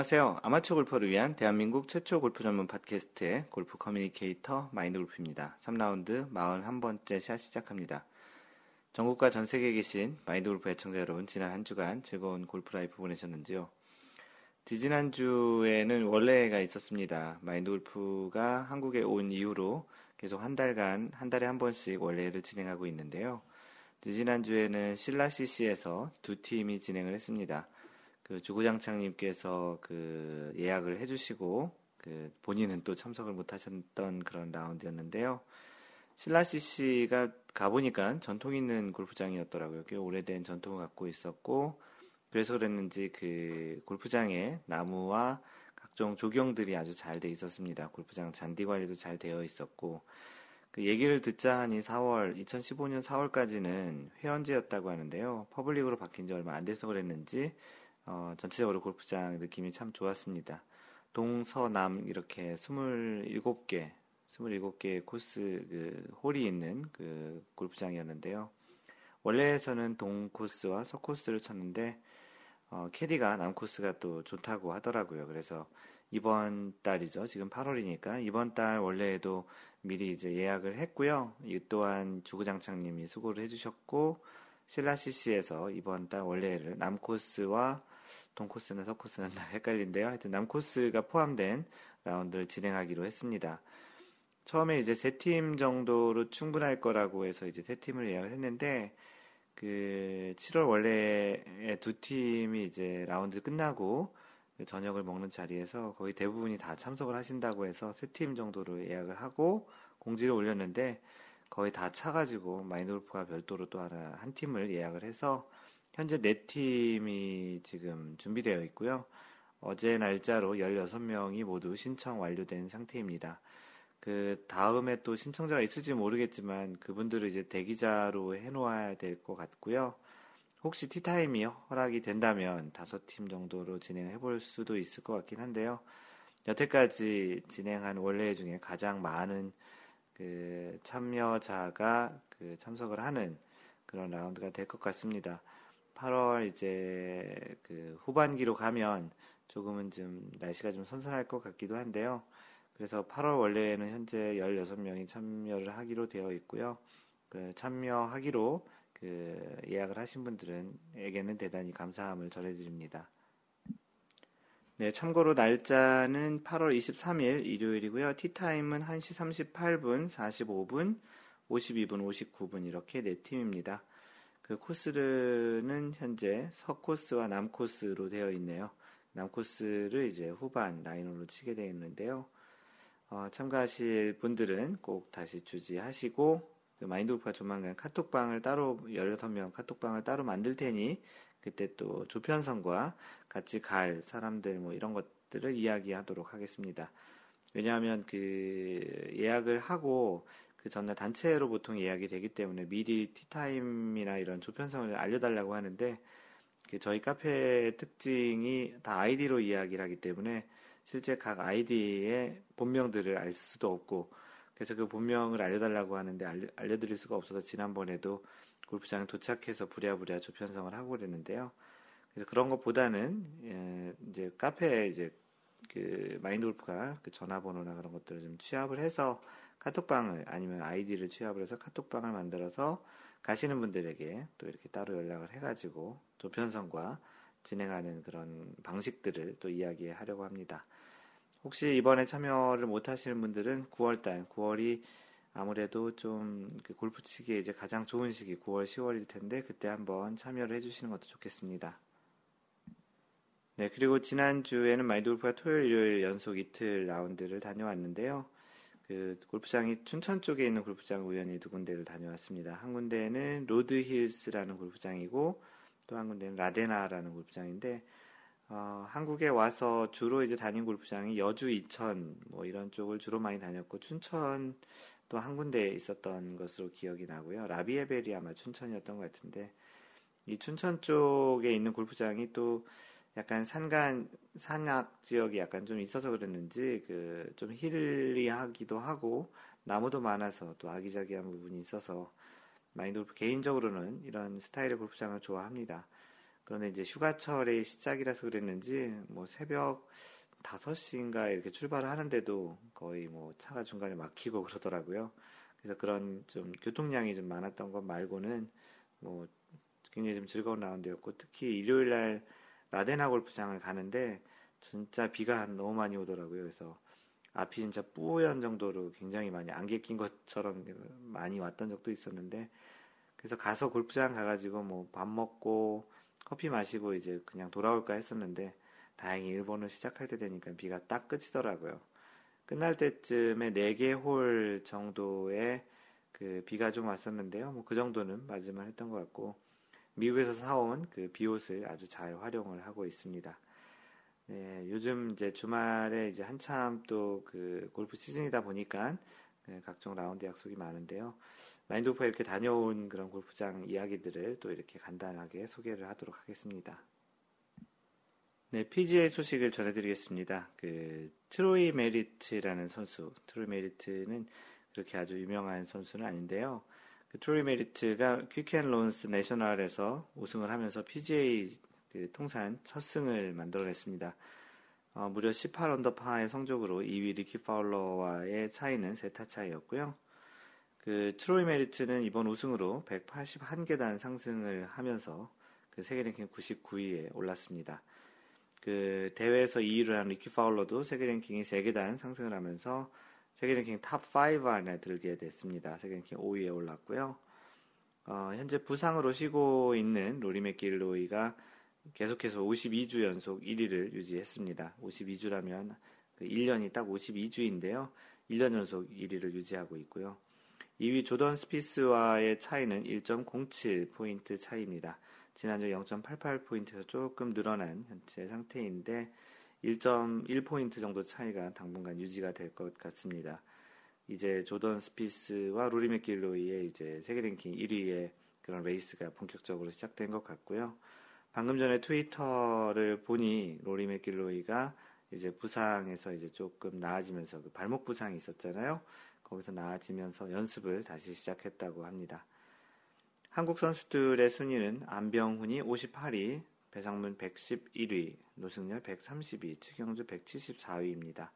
안녕하세요. 아마추어 골퍼를 위한 대한민국 최초 골프 전문 팟캐스트의 골프 communicator 마인드 골프입니다. 3라운드 41번째 샷 시작합니다. 전국과 전 세계에 계신 마인드 골프 애청자 여러분, 지난 한 주간 즐거운 골프 life 보내셨는지요? 지지난 주에는 월례가 있었습니다. 마인드 골프가 한국에 온 이후로 계속 한 달간, 한 달에 한 번씩 월례를 진행하고 있는데요. 지지난 주에는 신라 CC에서 두 팀이 진행을 했습니다. 그 주구장창님께서 그 예약을 해주시고 그 본인은 또 참석을 못하셨던 그런 라운드였는데요. 신라 CC가 가보니까 전통 있는 골프장이었더라고요. 꽤 오래된 전통을 갖고 있었고 그래서 그랬는지 그 골프장에 나무와 각종 조경들이 아주 잘 돼 있었습니다. 골프장 잔디 관리도 잘 되어 있었고 그 얘기를 듣자 하니 4월 2015년 4월까지는 회원제였다고 하는데요. public으로 바뀐 지 얼마 안 돼서 그랬는지 어, 전체적으로 골프장 느낌이 참 좋았습니다. 동서남 이렇게 27개, 27개의 코스, 그, 홀이 있는 그 골프장이었는데요. 원래 저는 동 코스와 서 코스를 쳤는데, 어, 캐디가 남 코스가 또 좋다고 하더라고요. 그래서 이번 달이죠. 지금 8월이니까 이번 달 원래에도 미리 이제 예약을 했고요. 이 또한 주구장창님이 수고를 해주셨고, 신라CC에서 이번 달 원래를 남코스와 동코스는 서코스는 헷갈린데요. 하여튼 남코스가 포함된 라운드를 진행하기로 했습니다. 처음에 이제 세 팀 정도로 충분할 거라고 해서 이제 세 팀을 예약을 했는데 그 7월 원래에 두 팀이 이제 라운드 끝나고 그 저녁을 먹는 자리에서 거의 대부분이 다 참석을 하신다고 해서 세 팀 정도로 예약을 하고 공지를 올렸는데 거의 다 차가지고 마인드골프가 별도로 또 하나 한 팀을 예약을 해서 현재 네 팀이 지금 준비되어 있고요. 어제 날짜로 16명이 모두 신청 완료된 상태입니다. 그 다음에 또 신청자가 있을지 모르겠지만 그분들을 이제 대기자로 해놓아야 될 것 같고요. 혹시 티타임이 허락이 된다면 다섯 팀 정도로 진행해 볼 수도 있을 것 같긴 한데요. 여태까지 진행한 원래 중에 가장 많은 그 참여자가 그 참석을 하는 그런 라운드가 될 것 같습니다. 8월 이제 그 후반기로 가면 조금은 좀 날씨가 좀 선선할 것 같기도 한데요. 그래서 8월 원래에는 현재 16명이 참여를 하기로 되어 있고요. 그 참여하기로 그 예약을 하신 분들은에게는 대단히 감사함을 전해드립니다. 네, 참고로 날짜는 8월 23일 일요일이고요. 티타임은 1시 38분, 45분, 52분, 59분 이렇게 네 팀입니다. 그 코스는 현재 서코스와 남코스로 되어 있네요. 남코스를 이제 후반 나인홀로 치게 되어 있는데요. 어, 참가하실 분들은 꼭 다시 주지하시고 그 마인드골프가 조만간 카톡방을 따로 16명 카톡방을 따로 만들 테니 그때 또 조편성과 같이 갈 사람들 뭐 이런 것들을 이야기하도록 하겠습니다. 왜냐하면 그 예약을 하고 그 전날 단체로 보통 예약이 되기 때문에 미리 티타임이나 이런 조편성을 알려달라고 하는데 그 저희 카페의 특징이 다 아이디로 이야기를 하기 때문에 실제 각 아이디의 본명들을 알 수도 없고 그래서 그 본명을 알려달라고 하는데 알려, 알려드릴 수가 없어서 지난번에도 골프장에 도착해서 부랴부랴 조편성을 하고 그랬는데요. 그래서 그런 것보다는 예, 이제 카페에 이제 그 마인드 골프가 그 전화번호나 그런 것들을 좀 취합을 해서 카톡방을 아니면 아이디를 취합을 해서 카톡방을 만들어서 가시는 분들에게 또 이렇게 따로 연락을 해가지고 조편성과 진행하는 그런 방식들을 또 이야기하려고 합니다. 혹시 이번에 참여를 못 하시는 분들은 9월달, 9월이 아무래도 좀 그 골프 치기에 이제 가장 좋은 시기 9월, 10월일 텐데 그때 한번 참여를 해주시는 것도 좋겠습니다. 네, 그리고 지난주에는 마인드 골프가 토요일, 일요일 연속 이틀 라운드를 다녀왔는데요. 그 골프장이 춘천 쪽에 있는 골프장 우연히 두 군데를 다녀왔습니다. 한 군데는 로드힐스라는 골프장이고 또 한 군데는 라데나라는 골프장인데 어, 한국에 와서 주로 이제 다닌 골프장이 여주, 이천 뭐 이런 쪽을 주로 많이 다녔고 춘천 또 한 군데 있었던 것으로 기억이 나고요. 라비에벨이 아마 춘천이었던 것 같은데 이 춘천 쪽에 있는 골프장이 또 약간 산간 산악 지역이 약간 좀 있어서 그랬는지 그 좀 힐리하기도 하고 나무도 많아서 또 아기자기한 부분이 있어서 마인드 골프 개인적으로는 이런 스타일의 골프장을 좋아합니다. 그런데 이제 휴가철의 시작이라서 그랬는지 뭐 새벽 5시인가 이렇게 출발을 하는데도 거의 뭐 차가 중간에 막히고 그러더라고요. 그래서 그런 좀 교통량이 좀 많았던 것 말고는 뭐 굉장히 좀 즐거운 라운드였고 특히 일요일 날 라데나 골프장을 가는데 진짜 비가 너무 많이 오더라고요. 그래서 앞이 진짜 뿌연 정도로 굉장히 많이 안개 낀 것처럼 많이 왔던 적도 있었는데 그래서 가서 골프장 가가지고 뭐 밥 먹고 커피 마시고 이제 그냥 돌아올까 했었는데 다행히 일본을 시작할 때 되니까 비가 딱 끝이더라고요. 끝날 때쯤에 4개 홀 정도의 그 비가 좀 왔었는데요. 뭐 그 정도는 맞을만 했던 것 같고 미국에서 사온 그 비옷을 아주 잘 활용을 하고 있습니다. 네, 요즘 이제 주말에 이제 한참 또 그 골프 시즌이다 보니까 네, 각종 라운드 약속이 많은데요. 마인드 골프에 이렇게 다녀온 그런 골프장 이야기들을 또 이렇게 간단하게 소개를 하도록 하겠습니다. 네, PGA 소식을 전해드리겠습니다. 그 트로이 메리트라는 선수, 트로이 메리트는 그렇게 아주 유명한 선수는 아닌데요. 그 트로이 메리트가 퀴켄론스 내셔널에서 우승을 하면서 PGA 그 통산 첫 승을 만들어냈습니다. 어, 무려 18언더파의 성적으로 2위 리키 파울러와의 차이는 세 타 차이였고요. 그 트로이 메리트는 이번 우승으로 181계단 상승을 하면서 그 세계 랭킹 99위에 올랐습니다. 그 대회에서 2위를 한 리키 파울러도 세계 랭킹이 3계단 상승을 하면서 세계 랭킹 top 5 안에 들게 됐습니다. 세계 랭킹 5위에 올랐고요. 어, 현재 부상으로 쉬고 있는 로리 맥길로이가 계속해서 52주 연속 1위를 유지했습니다. 52주라면 그 1년이 딱 52주인데요. 1년 연속 1위를 유지하고 있고요. 2위 조던 스피스와의 차이는 1.07포인트 차이입니다. 지난주 0.88포인트에서 조금 늘어난 현재 상태인데 1.1포인트 정도 차이가 당분간 유지가 될 것 같습니다. 이제 조던 스피스와 로리 맥길로이의 이제 세계 랭킹 1위의 그런 레이스가 본격적으로 시작된 것 같고요. 방금 전에 트위터를 보니 로리 맥길로이가 이제 부상에서 이제 조금 나아지면서 그 발목 부상이 있었잖아요. 거기서 나아지면서 연습을 다시 시작했다고 합니다. 한국 선수들의 순위는 안병훈이 58위, 배상문 111위, 노승열 132위, 최경주 174위입니다.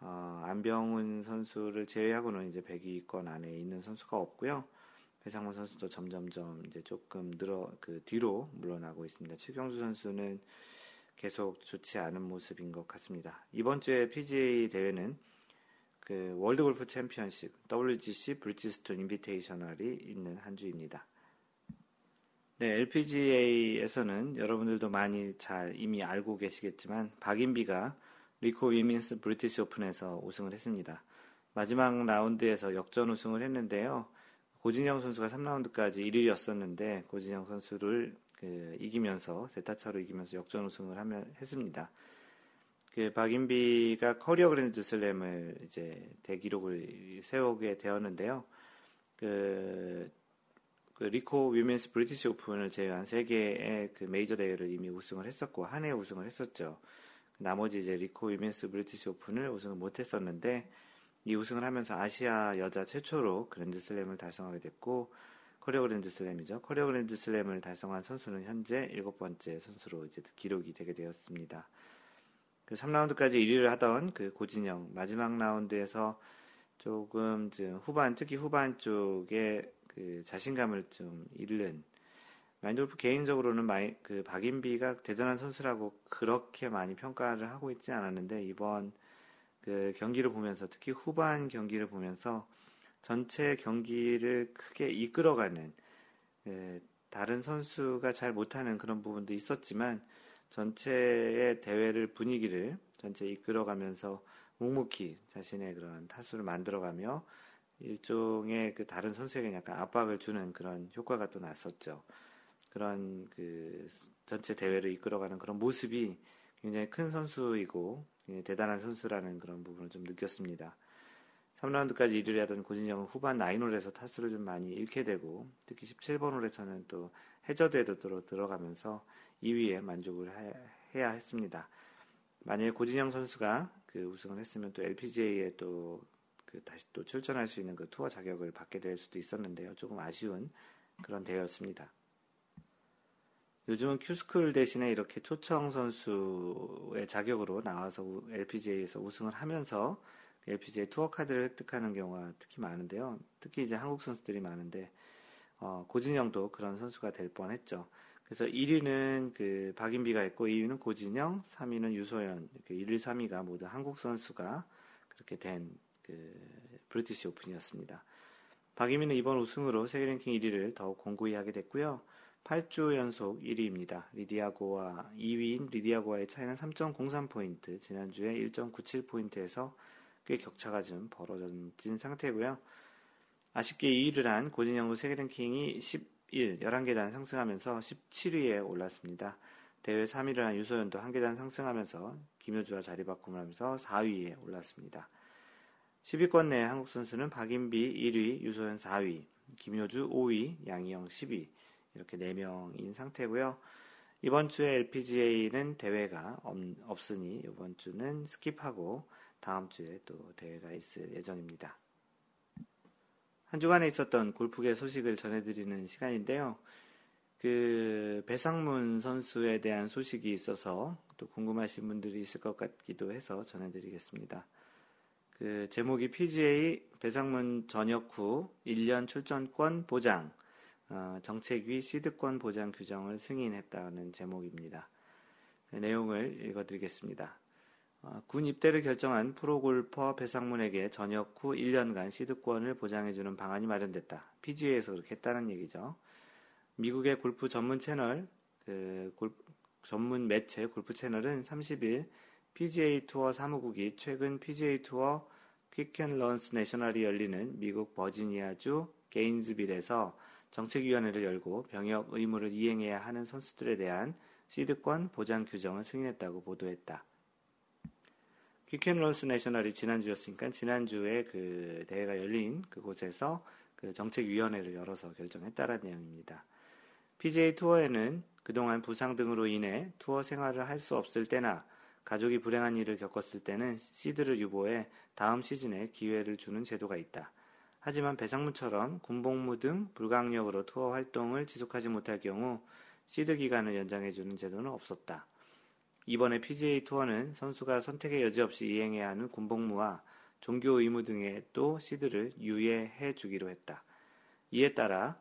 어, 안병훈 선수를 제외하고는 이제 100위권 안에 있는 선수가 없고요. 배상문 선수도 점점점 이제 조금 늘어 그 뒤로 물러나고 있습니다. 최경주 선수는 계속 좋지 않은 모습인 것 같습니다. 이번 주에 PGA 대회는 그 월드 골프 챔피언십 WGC 브리지스톤 인비테이셔널이 있는 한 주입니다. 네, LPGA에서는 여러분들도 많이 잘 이미 알고 계시겠지만 박인비가 리코 위민스 브리티시 오픈에서 우승을 했습니다. 마지막 라운드에서 역전 우승을 했는데요. 고진영 선수가 3라운드까지 1위였었는데 고진영 선수를 그 이기면서 세 타 차로 이기면서 역전 우승을 하면 했습니다. 그 박인비가 커리어 그랜드 슬램을 이제 대기록을 세우게 되었는데요. 그, 그 리코 위멘스 브리티시 오픈을 제외한 세 개의 그 메이저 대회를 이미 우승을 했었고 한 해 우승을 했었죠. 나머지 이제 리코 위멘스 브리티시 오픈을 우승을 못했었는데 이 우승을 하면서 아시아 여자 최초로 그랜드슬램을 달성하게 됐고 커리어 그랜드슬램이죠. 커리어 그랜드슬램을 달성한 선수는 현재 일곱 번째 선수로 이제 기록이 되게 되었습니다. 그 3라운드까지 1위를 하던 그 고진영 마지막 라운드에서 조금 좀 후반 특히 후반 쪽에 그 자신감을 좀 잃는. 마인드 골프 개인적으로는 마이, 그 박인비가 대단한 선수라고 그렇게 많이 평가를 하고 있지 않았는데 이번 그 경기를 보면서 특히 후반 경기를 보면서 전체 경기를 크게 이끌어가는 그 다른 선수가 잘 못하는 그런 부분도 있었지만 전체의 대회를 분위기를 전체 이끌어가면서 묵묵히 자신의 그런 타수를 만들어가며 일종의 그 다른 선수에게 약간 압박을 주는 그런 효과가 또 났었죠. 그런 그 전체 대회를 이끌어가는 그런 모습이 굉장히 큰 선수이고 대단한 선수라는 그런 부분을 좀 느꼈습니다. 3라운드까지 1위를 하던 고진영은 후반 9홀에서 타수를 좀 많이 잃게 되고 특히 17번 홀에서는 또 해저대도 들어가면서 2위에 만족을 해야 했습니다. 만약에 고진영 선수가 그 우승을 했으면 또 LPGA에 또 그 다시 또 출전할 수 있는 그 투어 자격을 받게 될 수도 있었는데요. 조금 아쉬운 그런 대회였습니다. 요즘은 Q-school 대신에 이렇게 초청 선수의 자격으로 나와서 LPGA에서 우승을 하면서 LPGA 투어 카드를 획득하는 경우가 특히 많은데요. 특히 이제 한국 선수들이 많은데 어, 고진영도 그런 선수가 될 뻔했죠. 그래서 1위는 그 박인비가 있고 2위는 고진영, 3위는 유소연, 이렇게 1, 2, 3위가 모두 한국 선수가 그렇게 된 그 브리티시 오픈이었습니다. 박인비는 이번 우승으로 세계 랭킹 1위를 더욱 공고히 하게 됐고요. 8주 연속 1위입니다. 리디아고와 2위인 리디아고와의 차이는 3.03포인트, 지난주에 1.97포인트에서 꽤 격차가 좀 벌어진 상태고요. 아쉽게 2위를 한 고진영도 세계 랭킹이 11, 11계단 상승하면서 17위에 올랐습니다. 대회 3위를 한 유소연도 한 계단 상승하면서 김효주와 자리 바꿈을 하면서 4위에 올랐습니다. 10위권 내 한국 선수는 박인비 1위, 유소연 4위, 김효주 5위, 양희영 10위 이렇게 4명인 상태고요. 이번 주에 LPGA는 대회가 없, 으니 이번 주는 skip하고 다음 주에 또 대회가 있을 예정입니다. 한 주간에 있었던 골프계 소식을 전해드리는 시간인데요. 그 배상문 선수에 대한 소식이 있어서 또 궁금하신 분들이 있을 것 같기도 해서 전해드리겠습니다. 그 제목이 PGA 배상문 전역 후 1년 출전권 보장 어, 정책위 시드권 보장 규정을 승인했다는 제목입니다. 그 내용을 읽어드리겠습니다. 어, 군 입대를 결정한 프로골퍼 배상문에게 전역 후 1년간 시드권을 보장해주는 방안이 마련됐다. PGA에서 그렇게 했다는 얘기죠. 미국의 골프 전문 채널, 그 골, 전문 매체 골프 채널은 30일 PGA 투어 사무국이 최근 PGA 투어 퀵앤런스 내셔널이 열리는 미국 버지니아주 게인즈빌에서 정책위원회를 열고 병역 의무를 이행해야 하는 선수들에 대한 시드권 보장 규정을 승인했다고 보도했다. 퀴켄런스 내셔널이 지난주였으니까 지난주에 그 대회가 열린 그곳에서 그 정책위원회를 열어서 결정했다라는 내용입니다. PGA 투어에는 그동안 부상 등으로 인해 투어 생활을 할 수 없을 때나 가족이 불행한 일을 겪었을 때는 시드를 유보해 다음 시즌에 기회를 주는 제도가 있다. 하지만 배상문처럼 군복무 등 불가항력으로 투어 활동을 지속하지 못할 경우 시드 기간을 연장해주는 제도는 없었다. 이번에 PGA 투어는 선수가 선택의 여지 없이 이행해야 하는 군복무와 종교 의무 등의 또 시드를 유예해 주기로 했다. 이에 따라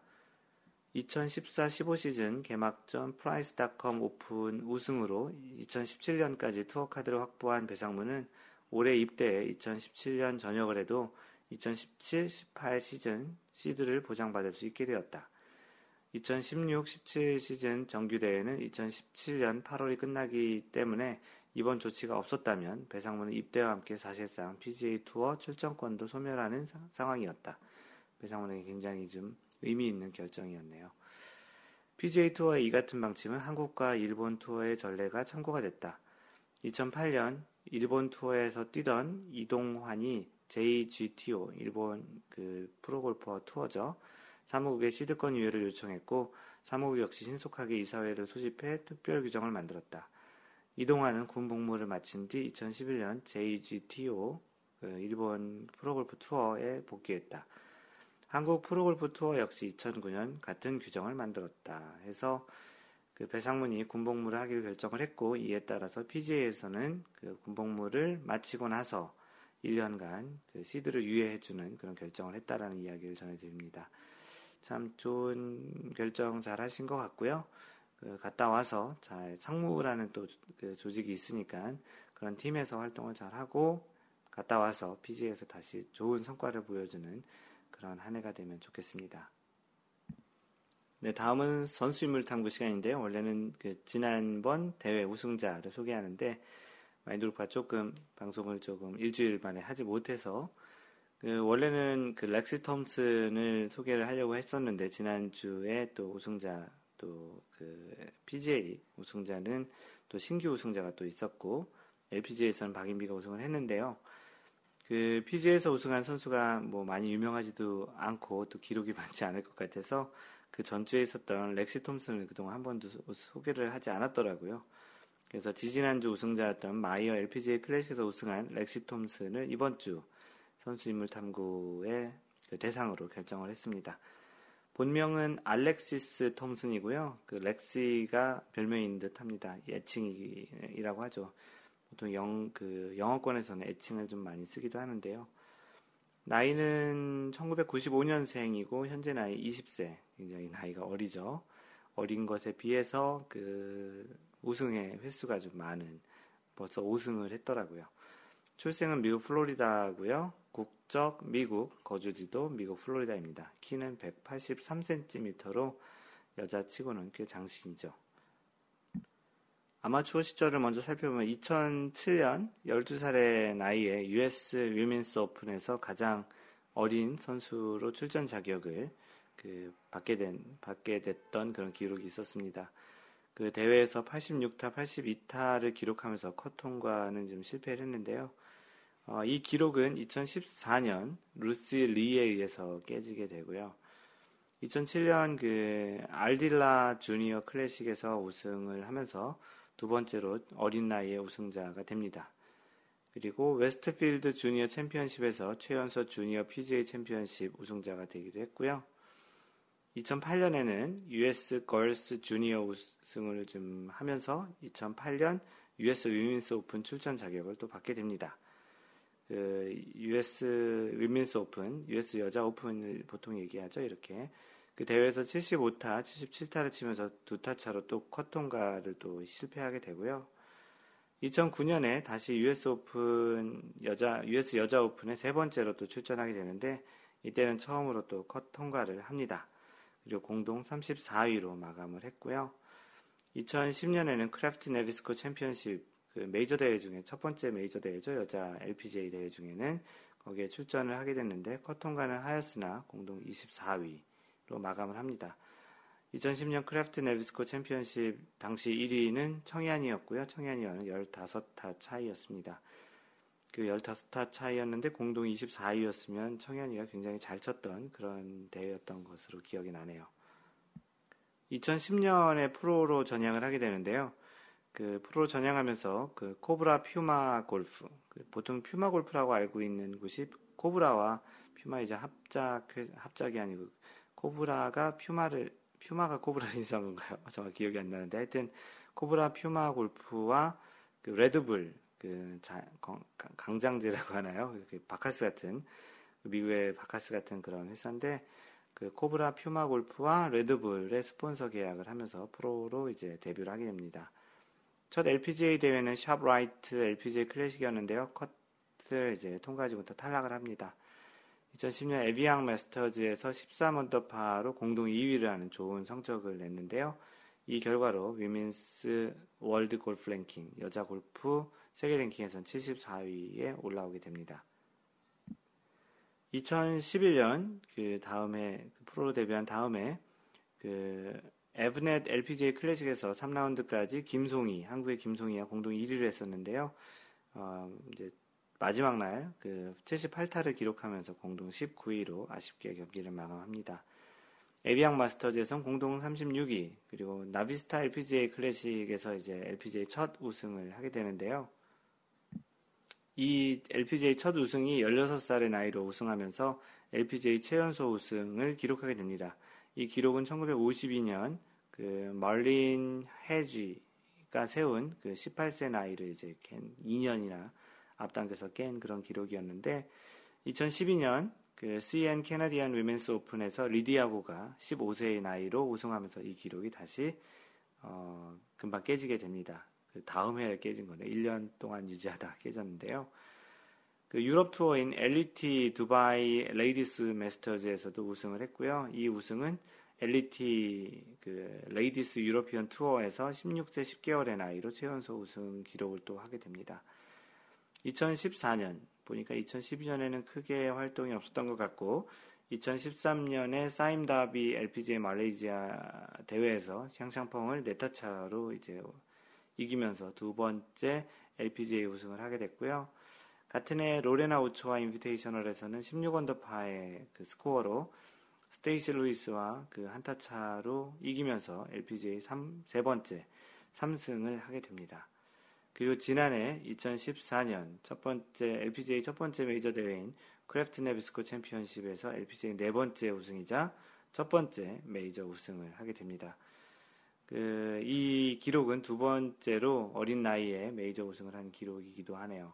2014-15 시즌 개막전 프라이스닷컴 오픈 우승으로 2017년까지 투어 카드를 확보한 배상무는 올해 입대해 2017년 전역을 해도 2017-18 시즌 시드를 보장받을 수 있게 되었다. 2016-17 시즌 정규대회는 2017년 8월이 끝나기 때문에 이번 조치가 없었다면 배상문은 입대와 함께 사실상 PGA 투어 출전권도 소멸하는 사, 상황이었다. 배상문에게 굉장히 좀 의미 있는 결정이었네요. PGA 투어의 이 같은 방침은 한국과 일본 투어의 전례가 참고가 됐다. 2008년 일본 투어에서 뛰던 이동환이 JGTO 일본 그 프로골퍼 투어죠. 사무국에 시드권 유예를 요청했고 사무국 역시 신속하게 이사회를 소집해 특별 규정을 만들었다. 이동환은 군 복무를 마친 뒤 2011년 JGTO 그 일본 프로골프 투어에 복귀했다. 한국 프로골프 투어 역시 2009년 같은 규정을 만들었다. 해서 그 배상문이 군복무를 하기로 결정을 했고 이에 따라서 PGA에서는 그 군복무를 마치고 나서 1년간 그 시드를 유예해주는 그런 결정을 했다라는 이야기를 전해드립니다. 참 좋은 결정 잘 하신 것 같고요. 그 갔다 와서 잘 상무라는 또 그 조직이 있으니까 그런 팀에서 활동을 잘 하고 갔다 와서 PG에서 다시 좋은 성과를 보여주는 그런 한 해가 되면 좋겠습니다. 네, 다음은 선수인물 탐구 시간인데요. 원래는 그 지난번 대회 우승자를 소개하는데 마인드골프가 조금 방송을 조금 일주일 만에 하지 못해서 그 원래는 그 렉시 톰슨을 소개를 하려고 했었는데 지난주에 또 우승자 또 그 PGA 우승자는 또 신규 우승자가 또 있었고 LPGA에서는 박인비가 우승을 했는데요. 그 PGA에서 우승한 선수가 뭐 많이 유명하지도 않고 또 기록이 많지 않을 것 같아서 그 전주에 있었던 렉시 톰슨을 그동안 한 번도 소개를 하지 않았더라고요. 그래서 지지난주 우승자였던 마이어 LPGA 클래식에서 우승한 렉시 톰슨을 이번 주 선수 인물 탐구의 그 대상으로 결정을 했습니다. 본명은 알렉시스 톰슨이고요. 그 렉시가 별명인 듯 합니다. 애칭이라고 하죠. 보통 영, 그 영어권에서는 애칭을 좀 많이 쓰기도 하는데요. 나이는 1995년생이고 현재 나이 20세. 굉장히 나이가 어리죠. 어린 것에 비해서 그 우승의 횟수가 좀 많은 벌써 5승을 했더라고요. 출생은 미국 플로리다고요. 국적 미국, 거주지도 미국 플로리다입니다. 키는 183cm로 여자치고는 꽤 장신이죠. 아마추어 시절을 먼저 살펴보면 2007년 12살의 나이에 US 위민스 오픈에서 가장 어린 선수로 출전 자격을 그 받게 된 받게 됐던 그런 기록이 있었습니다. 그 대회에서 86타, 82타를 기록하면서 컷 통과는 좀 실패를 했는데요. 어, 이 기록은 2014년 루시 리에 의해서 깨지게 되고요. 2007년 그 알딜라 주니어 클래식에서 우승을 하면서 두 번째로 어린 나이에 우승자가 됩니다. 그리고 웨스트필드 주니어 챔피언십에서 최연소 주니어 PGA 챔피언십 우승자가 되기도 했고요. 2008년에는 US Girls' Junior 우승을 좀 하면서 2008년 US Women's Open 출전 자격을 또 받게 됩니다. 그 US Women's Open, US 여자 오픈을 보통 얘기하죠. 이렇게 그 대회에서 75타, 77타를 치면서 두 타 차로 또 컷 통과를 또 실패하게 되고요. 2009년에 다시 US 오픈 여자 US 여자 오픈에 세 번째로 또 출전하게 되는데 이때는 처음으로 또 컷 통과를 합니다. 그리고 공동 34위로 마감을 했고요. 2010년에는 크래프트 나비스코 챔피언십 그 메이저 대회 중에 첫 번째 메이저 대회죠. 여자 LPGA 대회 중에는 거기에 출전을 하게 됐는데 컷 통과는 하였으나 공동 24위로 마감을 합니다. 2010년 크래프트 나비스코 챔피언십 당시 1위는 청야니였고요. 청야니와는 15타 차이였습니다. 그 15타 차이였는데 공동 24위였으면 청야니가 굉장히 잘 쳤던 그런 대회였던 것으로 기억이 나네요. 2010년에 프로로 전향을 하게 되는데요. 그 프로 전향하면서 그 코브라 퓨마 골프 그 보통 퓨마 골프라고 알고 있는 곳이 코브라와 퓨마 이제 합작 합작이 아니고 코브라가 퓨마를 퓨마가 코브라를 인수한 건가요? 정말 기억이 안 나는데 하여튼 코브라 퓨마 골프와 그 레드불 그 자, 강장제라고 하나요? 그 박카스 같은 미국의 박카스 같은 그런 회사인데 그 코브라 퓨마 골프와 레드불의 스폰서 계약을 하면서 프로로 이제 데뷔를 하게 됩니다. 첫 LPGA 대회는 샵라이트 LPGA 클래식이었는데요. 컷을 이제 통과하지 못해 탈락을 합니다. 2010년 에비앙 마스터즈에서 13언더파로 공동 2위를 하는 좋은 성적을 냈는데요. 이 결과로 Women's World Golf Ranking 여자 골프 세계 랭킹에선 74위에 올라오게 됩니다. 2011년 그 다음에 그 프로로 데뷔한 다음에 그 에브넷 LPGA 클래식에서 3라운드까지 김송희, 한국의 김송희와 공동 1위를 했었는데요. 어, 이제 마지막 날 그 78타를 기록하면서 공동 19위로 아쉽게 경기를 마감합니다. 에비앙 마스터즈에선 공동 36위, 그리고 나비스타 LPGA 클래식에서 이제 LPGA 첫 우승을 하게 되는데요. 이 LPGA 첫 우승이 16살의 나이로 우승하면서 LPGA 최연소 우승을 기록하게 됩니다. 이 기록은 1952년 그 멀린 해지가 세운 그 18세 나이를 이제 깬 2년이나 앞당겨서 깬 그런 기록이었는데 2012년 그 CN 캐나디안 위멘스 오픈에서 리디아 고가 15세의 나이로 우승하면서 이 기록이 다시 어, 금방 깨지게 됩니다. 그 다음 해에 깨진 거네. 1년 동안 유지하다 깨졌는데요. 그 유럽 투어인 LET Dubai Ladies Masters에서도 우승을 했고요. 이 우승은 LET 그 Ladies European Tour에서 16세 10개월의 나이로 최연소 우승 기록을 또 하게 됩니다. 2014년 보니까 2012년에는 크게 활동이 없었던 것 같고 2013년에 사임 다비 LPGA 말레이시아 대회에서 샹샹펑을 네 타 차로 이제 이기면서 두 번째 LPGA 우승을 하게 됐고요. 같은 해 로레나 오초아 인비테이셔널에서는 16언더파의 그 스코어로 스테이시 루이스와 그 한 타 차로 이기면서 LPGA 3, 세 번째 3승을 하게 됩니다. 그리고 지난해 2014년 첫 번째 LPGA 첫 번째 메이저 대회인 크래프트 나비스코 챔피언십에서 LPGA 네 번째 우승이자 첫 번째 메이저 우승을 하게 됩니다. 그, 이 기록은 두 번째로 어린 나이에 메이저 우승을 한 기록이기도 하네요.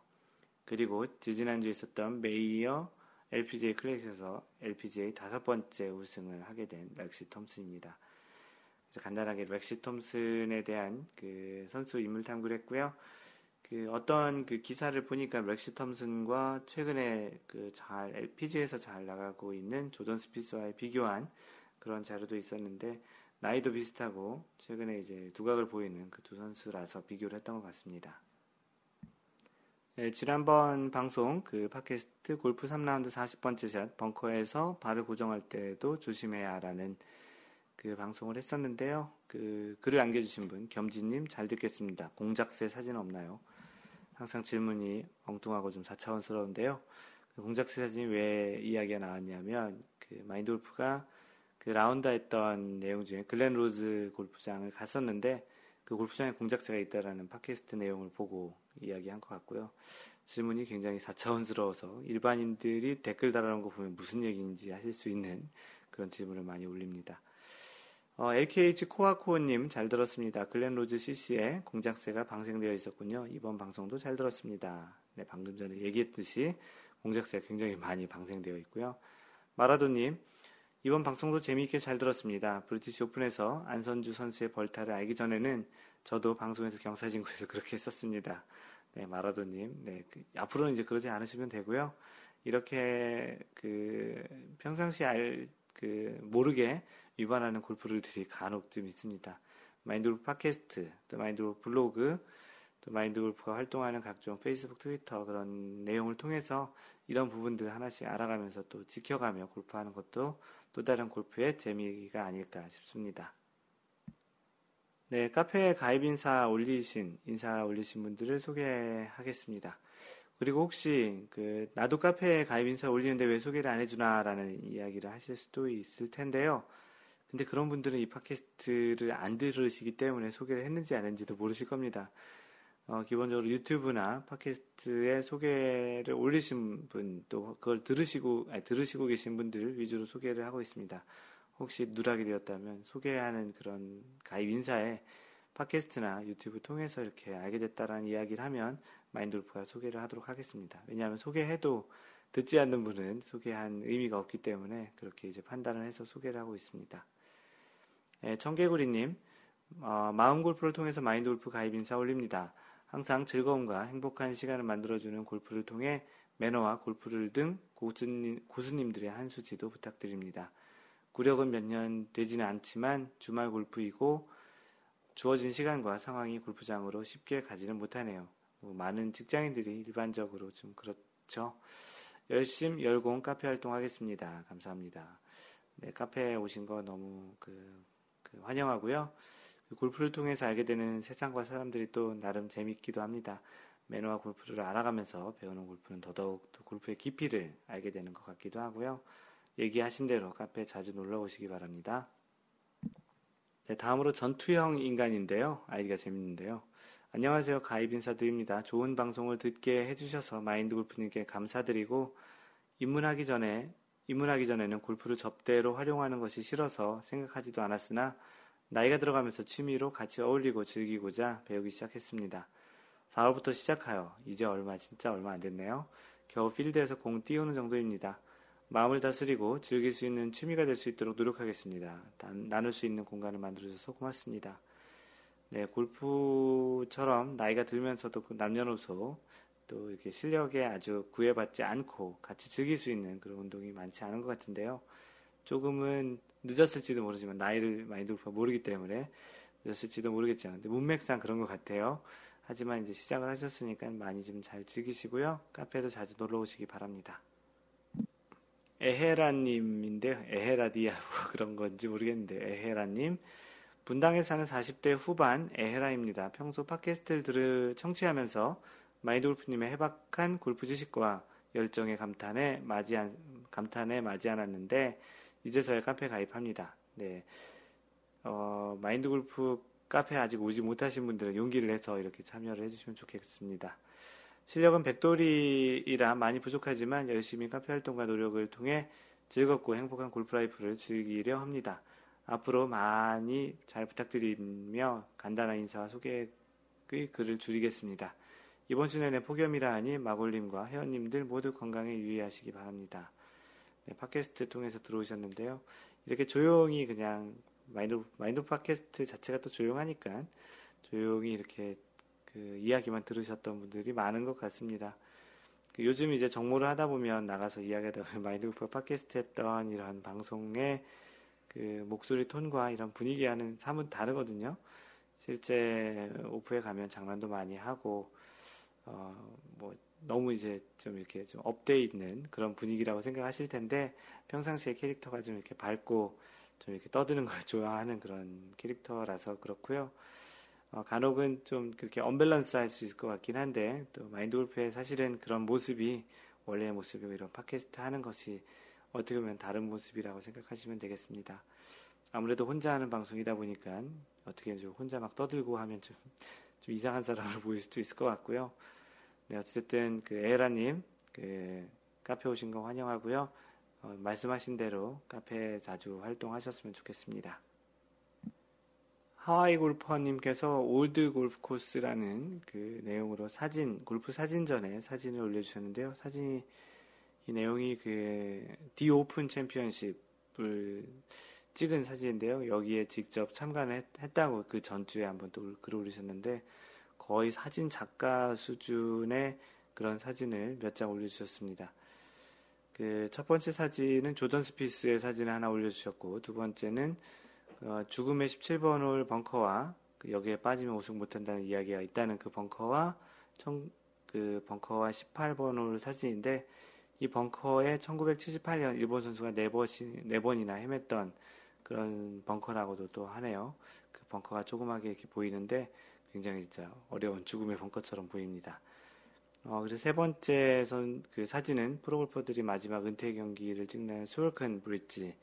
그리고 지지난주에 있었던 메이어 LPGA 클래식에서 LPGA 다섯 번째 우승을 하게 된 렉시 톰슨입니다. 간단하게 렉시 톰슨에 대한 그 선수 인물 탐구를 했고요. 그 어떤 그 기사를 보니까 렉시 톰슨과 최근에 그 잘 LPG에서 잘 나가고 있는 조던 스피스와의 비교한 그런 자료도 있었는데 나이도 비슷하고 최근에 이제 두각을 보이는 그 두 선수라서 비교를 했던 것 같습니다. 네, 지난번 방송 그 팟캐스트 골프 3라운드 40번째 샷 벙커에서 발을 고정할 때도 조심해야라는 그 방송을 했었는데요. 그 글을 남겨주신 분 겸지님 잘 듣겠습니다. 공작새 사진 없나요? 항상 질문이 엉뚱하고 좀 4차원스러운데요. 그 공작새 사진이 왜 이야기가 나왔냐면 그 마인드 골프가 그 라운드 했던 내용 중에 글렌 로즈 골프장을 갔었는데 그 골프장에 공작새가 있다라는 팟캐스트 내용을 보고 이야기한 것 같고요. 질문이 굉장히 4차원스러워서 일반인들이 댓글 달아놓은 거 보면 무슨 얘기인지 하실 수 있는 그런 질문을 많이 올립니다. 어, LKH 코아코님 잘 들었습니다. 글렌 로즈 CC에 공작새가 방생되어 있었군요. 이번 방송도 잘 들었습니다. 네, 방금 전에 얘기했듯이 공작새가 굉장히 많이 방생되어 있고요. 마라도님, 이번 방송도 재미있게 잘 들었습니다. 브리티시 오픈에서 안선주 선수의 벌타를 알기 전에는 저도 방송에서 경사진구에서 그렇게 했었습니다. 네, 마라도님. 네, 그, 앞으로는 이제 그러지 않으시면 되고요. 이렇게 그 평상시 알, 그 모르게 위반하는 골프들이 간혹 좀 있습니다. 마인드골프 팟캐스트, 또 마인드골프 블로그, 또 마인드골프가 활동하는 각종 페이스북, 트위터 그런 내용을 통해서 이런 부분들 하나씩 알아가면서 또 지켜가며 골프하는 것도 또 다른 골프의 재미가 아닐까 싶습니다. 네, 카페에 가입 인사 올리신, 인사 올리신 분들을 소개하겠습니다. 그리고 혹시, 그, 나도 카페에 가입 인사 올리는데 왜 소개를 안 해주나라는 이야기를 하실 수도 있을 텐데요. 근데 그런 분들은 이 팟캐스트를 안 들으시기 때문에 소개를 했는지 안 했는지도 모르실 겁니다. 어, 기본적으로 유튜브나 팟캐스트에 소개를 올리신 분, 또 그걸 들으시고, 아니, 들으시고 계신 분들 위주로 소개를 하고 있습니다. 혹시 누락이 되었다면 소개하는 그런 가입 인사에 팟캐스트나 유튜브 통해서 이렇게 알게 됐다라는 이야기를 하면 마인돌프가 소개를 하도록 하겠습니다. 왜냐하면 소개해도 듣지 않는 분은 소개한 의미가 없기 때문에 그렇게 이제 판단을 해서 소개를 하고 있습니다. 예, 청개구리님, 어, 마음 골프를 통해서 마인드 골프 가입 인사 올립니다. 항상 즐거움과 행복한 시간을 만들어주는 골프를 통해 매너와 골프를 등 고수님, 고수님들의 한 수지도 부탁드립니다. 구력은 몇 년 되지는 않지만 주말 골프이고 주어진 시간과 상황이 골프장으로 쉽게 가지는 못하네요. 뭐 많은 직장인들이 일반적으로 좀 그렇죠. 열심 열공 카페 활동하겠습니다. 감사합니다. 네, 카페에 오신 거 너무 그, 그 환영하고요. 그 골프를 통해서 알게 되는 세상과 사람들이 또 나름 재밌기도 합니다. 매너와 골프를 알아가면서 배우는 골프는 더더욱 또 골프의 깊이를 알게 되는 것 같기도 하고요. 얘기하신 대로 카페에 자주 놀러 오시기 바랍니다. 네, 다음으로 전투형 인간인데요. 아이디가 재밌는데요. 안녕하세요. 가입 인사드립니다. 좋은 방송을 듣게 해주셔서 마인드 골프님께 감사드리고 입문하기 전에 입문하기 전에는 골프를 접대로 활용하는 것이 싫어서 생각하지도 않았으나 나이가 들어가면서 취미로 같이 어울리고 즐기고자 배우기 시작했습니다. 4월부터 시작하여 이제 얼마 진짜 얼마 안 됐네요. 겨우 필드에서 공 띄우는 정도입니다. 마음을 다스리고 즐길 수 있는 취미가 될 수 있도록 노력하겠습니다. 나눌 수 있는 공간을 만들어줘서 고맙습니다. 네, 골프처럼 나이가 들면서도 그 남녀노소 또 이렇게 실력에 아주 구애받지 않고 같이 즐길 수 있는 그런 운동이 많지 않은 것 같은데요. 조금은 늦었을지도 모르지만 나이를 많이 높아 모르기 때문에 늦었을지도 모르겠지만 근데 문맥상 그런 것 같아요. 하지만 이제 시작을 하셨으니까 많이 좀 잘 즐기시고요. 카페도 자주 놀러 오시기 바랍니다. 에헤라님인데요. 에헤라디아 뭐 그런 건지 모르겠는데 에헤라님 분당에 사는 40대 후반 에헤라입니다. 평소 팟캐스트를 들을 청취하면서 마인드 골프님의 해박한 골프 지식과 열정에 감탄해 마지 안, 감탄해 마지않았는데 이제서야 카페 가입합니다. 네. 어, 마인드 골프 카페 아직 오지 못하신 분들은 용기를 내서 이렇게 참여를 해주시면 좋겠습니다. 실력은 백돌이라 많이 부족하지만 열심히 카페 활동과 노력을 통해 즐겁고 행복한 골프 라이프를 즐기려 합니다. 앞으로 많이 잘 부탁드리며 간단한 인사와 소개의 글을 줄이겠습니다. 이번 주 내내 폭염이라 하니 마골님과 회원님들 모두 건강에 유의하시기 바랍니다. 네, 팟캐스트 통해서 들어오셨는데요. 이렇게 조용히 그냥 마인드, 마인드 팟캐스트 자체가 또 조용하니까 조용히 이렇게 그 이야기만 들으셨던 분들이 많은 것 같습니다. 그 요즘 이제 정모를 하다 보면 나가서 이야기하다 보면 마인드 팟캐스트 했던 이런 방송의 그 목소리 톤과 이런 분위기와는 사뭇 다르거든요. 실제 오프에 가면 장난도 많이 하고 어 뭐 너무 이제 좀 이렇게 좀 up돼 있는 그런 분위기라고 생각하실 텐데 평상시에 캐릭터가 좀 이렇게 밝고 좀 이렇게 떠드는 걸 좋아하는 그런 캐릭터라서 그렇고요. 어, 간혹은 좀 그렇게 언밸런스 할 수 있을 것 같긴 한데 또 마인드 골프의 사실은 그런 모습이 원래의 모습이고 이런 팟캐스트 하는 것이 어떻게 보면 다른 모습이라고 생각하시면 되겠습니다. 아무래도 혼자 하는 방송이다 보니까 어떻게 좀 혼자 막 떠들고 하면 좀, 좀 이상한 사람으로 보일 수도 있을 것 같고요. 네, 어쨌든 그 에헤라님 그 카페 오신 거 환영하고요. 어, 말씀하신 대로 카페 자주 활동하셨으면 좋겠습니다. 하와이 골퍼님께서 올드 골프 코스라는 그 내용으로 사진, 골프 사진전에 사진을 올려주셨는데요. 사진이, 이 내용이 그, 디 오픈 챔피언십을 찍은 사진인데요. 여기에 직접 참가를 했다고 그 전주에 한번 또 글을 올리셨는데, 거의 사진 작가 수준의 그런 사진을 몇 장 올려주셨습니다. 그 첫 번째 사진은 조던 스피스의 사진을 하나 올려주셨고 두 번째는 어, 죽음의 17번 홀 벙커와 그 여기에 빠지면 우승 못한다는 이야기가 있다는 그 벙커와 청, 그 벙커와 18번 홀 사진인데 이 벙커에 1978년 일본 선수가 네네 번이나 헤맸던 그런 벙커라고도 또 하네요. 그 벙커가 조그맣게 이렇게 보이는데 굉장히 진짜 어려운 죽음의 벙커처럼 보입니다. 어, 그래서 세 번째 선, 그 사진은 프로골퍼들이 마지막 은퇴 경기를 찍는 스월큰 브릿지,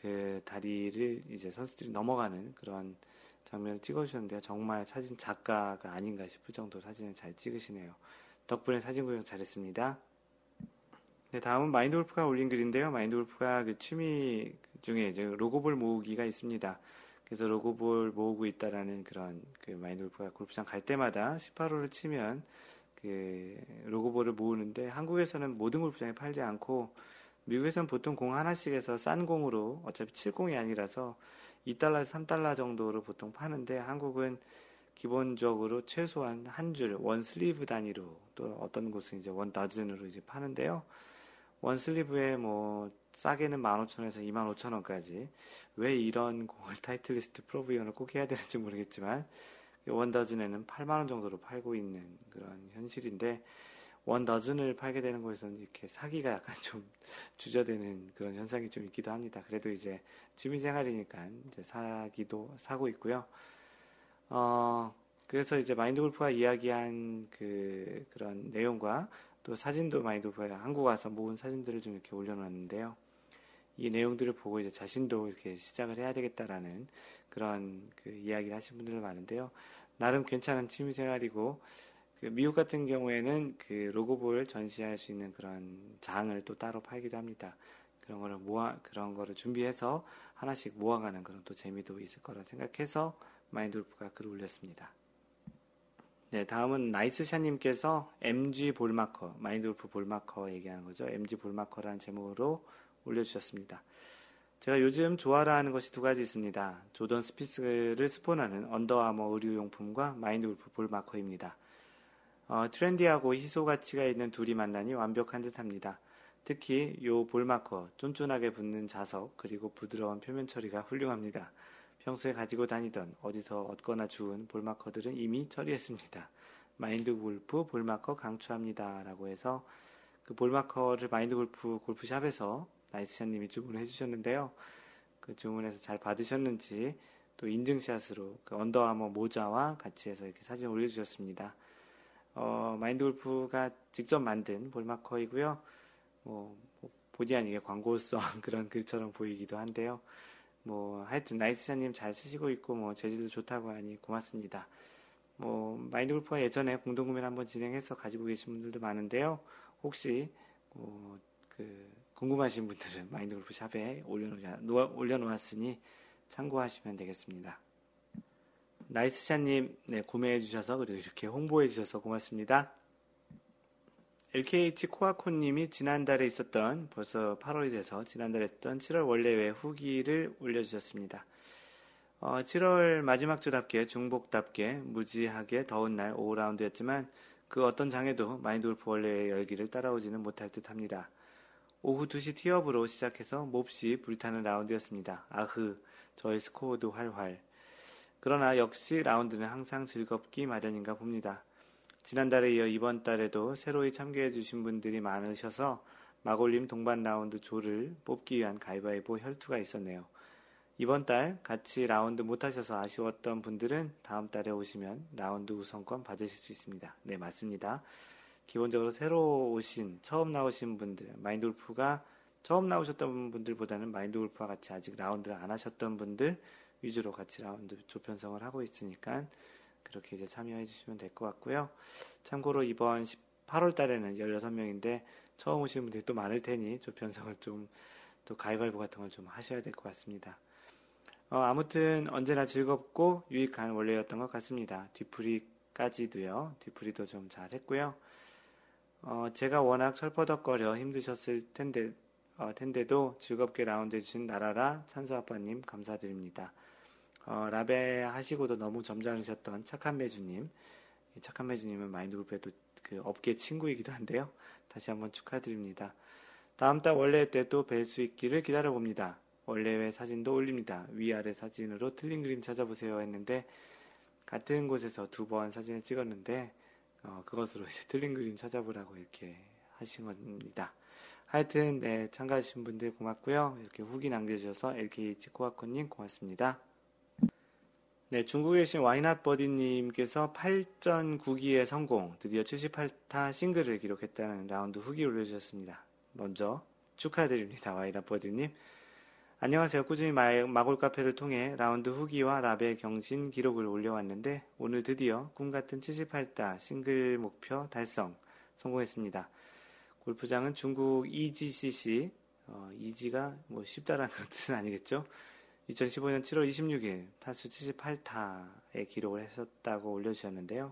그 다리를 이제 선수들이 넘어가는 그런 장면을 찍어주셨는데요. 정말 사진 작가가 아닌가 싶을 정도로 사진을 잘 찍으시네요. 덕분에 사진 구경 잘했습니다. 네, 다음은 마인드 골프가 올린 글인데요. 마인드 골프가 그 취미 중에 이제 logo ball 모으기가 있습니다. 그래서 logo ball 모으고 있다라는 그런 그 마인드 골프가 골프장 갈 때마다 18홀을 치면 그 logo ball을 모으는데 한국에서는 모든 골프장에 팔지 않고 미국에서는 보통 공 하나씩 해서 싼 공으로 어차피 7공이 아니라서 2달러, 3달러 정도로 보통 파는데 한국은 기본적으로 최소한 한 줄, one sleeve 단위로 또 어떤 곳은 이제 one dozen으로 이제 파는데요. 원 슬리브에 뭐 싸게는 15,000원에서 25,000원까지 왜 이런 공을 타이틀리스트 프로브이언을 꼭 해야 되는지 모르겠지만 원더즌에는 8만원 정도로 팔고 있는 그런 현실인데 원더즌을 팔게 되는 곳에서는 이렇게 사기가 약간 좀 주저되는 그런 현상이 좀 있기도 합니다. 그래도 이제 취미생활이니까 이제 사기도 사고 있고요. 어, 그래서 이제 마인드 골프가 이야기한 그 그런 내용과 또 사진도 마인드 골프가 한국 와서 모은 사진들을 좀 이렇게 올려놨는데요. 이 내용들을 보고 이제 자신도 이렇게 시작을 해야 되겠다라는 그런 그 이야기를 하신 분들 많은데요. 나름 괜찮은 취미 생활이고 그 미국 같은 경우에는 그 로고볼 전시할 수 있는 그런 장을 또 따로 팔기도 합니다. 그런 거를 모아 그런 거를 준비해서 하나씩 모아가는 그런 또 재미도 있을 거라 생각해서 마인드골프가 글을 올렸습니다. 네, 다음은 나이스샤님께서 MG ball marker, 마인드골프 ball marker 얘기하는 거죠. MG 볼마커라는 제목으로 올려주셨습니다. 제가 요즘 좋아라 하는 것이 두 가지 있습니다. 조던 스피스를 스폰하는 언더아머 의류용품과 마인드골프 ball marker입니다. 어, 트렌디하고 희소 가치가 있는 둘이 만나니 완벽한 듯 합니다. 특히 요 ball marker, 쫀쫀하게 붙는 자석, 그리고 부드러운 표면 처리가 훌륭합니다. 평소에 가지고 다니던 어디서 얻거나 주운 ball marker들은 이미 처리했습니다. 마인드 골프 ball marker 강추합니다. 라고 해서 그 ball marker를 마인드 골프 골프 shop에서 나이스샤님이 주문해 주셨는데요. 그 주문해서 잘 받으셨는지 또 인증샷으로 그 언더아머 모자와 같이 해서 이렇게 사진 올려주셨습니다. 어, 마인드 골프가 직접 만든 ball marker이고요. 뭐, 뭐 본의 아니게 광고성 그런 글처럼 보이기도 한데요. 뭐 하여튼 나이스샤님 잘 쓰시고 있고 뭐 재질도 좋다고 하니 고맙습니다. 뭐 마인드 골프가 예전에 공동 구매를 한번 진행해서 가지고 계신 분들도 많은데요. 혹시 뭐그 그 궁금하신 분들은 마인드 골프 샵에 올려놓았으니 참고하시면 되겠습니다. 나이스샷님, 네, 구매해주셔서, 그리고 이렇게 홍보해주셔서 고맙습니다. LKH 코아코님이 지난달에 있었던, 벌써 8월이 돼서 지난달에 했던 7월 원래회 후기를 올려주셨습니다. 어, 7월 마지막 주답게, 중복답게, 무지하게 더운 날 5라운드였지만, 그 어떤 장에도 마인드 골프 원래의 열기를 따라오지는 못할 듯 합니다. 오후 2시 티업으로 시작해서 몹시 불타는 라운드였습니다. 아흐, 저의 스코어도 활활. 그러나 역시 라운드는 항상 즐겁기 마련인가 봅니다. 지난달에 이어 이번 달에도 새로이 참가해 주신 분들이 많으셔서 마골림 동반 라운드 조를 뽑기 위한 가위바위보 혈투가 있었네요. 이번 달 같이 라운드 못하셔서 아쉬웠던 분들은 다음 달에 오시면 라운드 우선권 받으실 수 있습니다. 네, 맞습니다. 기본적으로 새로 오신, 처음 나오신 분들, 마인드 골프가 처음 나오셨던 분들보다는 마인드 골프와 같이 아직 라운드를 안 하셨던 분들 위주로 같이 라운드 조편성을 하고 있으니까 그렇게 이제 참여해 주시면 될 것 같고요. 참고로 이번 8월 달에는 16명인데 처음 오시는 분들이 또 많을 테니 조편성을 좀 또 가위바위보 같은 걸 좀 하셔야 될 것 같습니다. 어, 아무튼 언제나 즐겁고 유익한 원래였던 것 같습니다. 뒤풀이까지도요. 뒤풀이도 좀 잘 했고요. 어, 제가 워낙 철퍼덕거려 힘드셨을 텐데, 어, 텐데도 즐겁게 라운드 해주신 나라라 찬수 아빠님 감사드립니다. 어, 라베 하시고도 너무 점잖으셨던 착한 매주님. 착한 매주님은 마인드그룹에도 그 업계 친구이기도 한데요. 다시 한번 축하드립니다. 다음 달 원래 때도 뵐수 있기를 기다려 봅니다. 원래의 사진도 올립니다. 위아래 사진으로 틀린 그림 찾아보세요 했는데 같은 곳에서 두 번 사진을 찍었는데 어, 그것으로 이제 틀린 그림 찾아보라고 이렇게 하신 겁니다. 하여튼 네, 참가하신 분들 고맙고요. 이렇게 후기 남겨주셔서 LKH 코아코님 고맙습니다. 네, 중국에 계신 와이낫 버디님께서 8전 9기의 성공, 드디어 78타 싱글을 기록했다는 라운드 후기 올려주셨습니다. 먼저 축하드립니다, 와이낫 버디님. 안녕하세요. 꾸준히 마골 카페를 통해 라운드 후기와 라벨 경신 기록을 올려왔는데 오늘 드디어 꿈같은 78타 싱글 목표 달성 성공했습니다. 골프장은 중국 EGCC, 어, EG가 뭐 쉽다라는 뜻은 아니겠죠? 2015년 7월 26일 타수 78타의 기록을 했었다고 올려주셨는데요.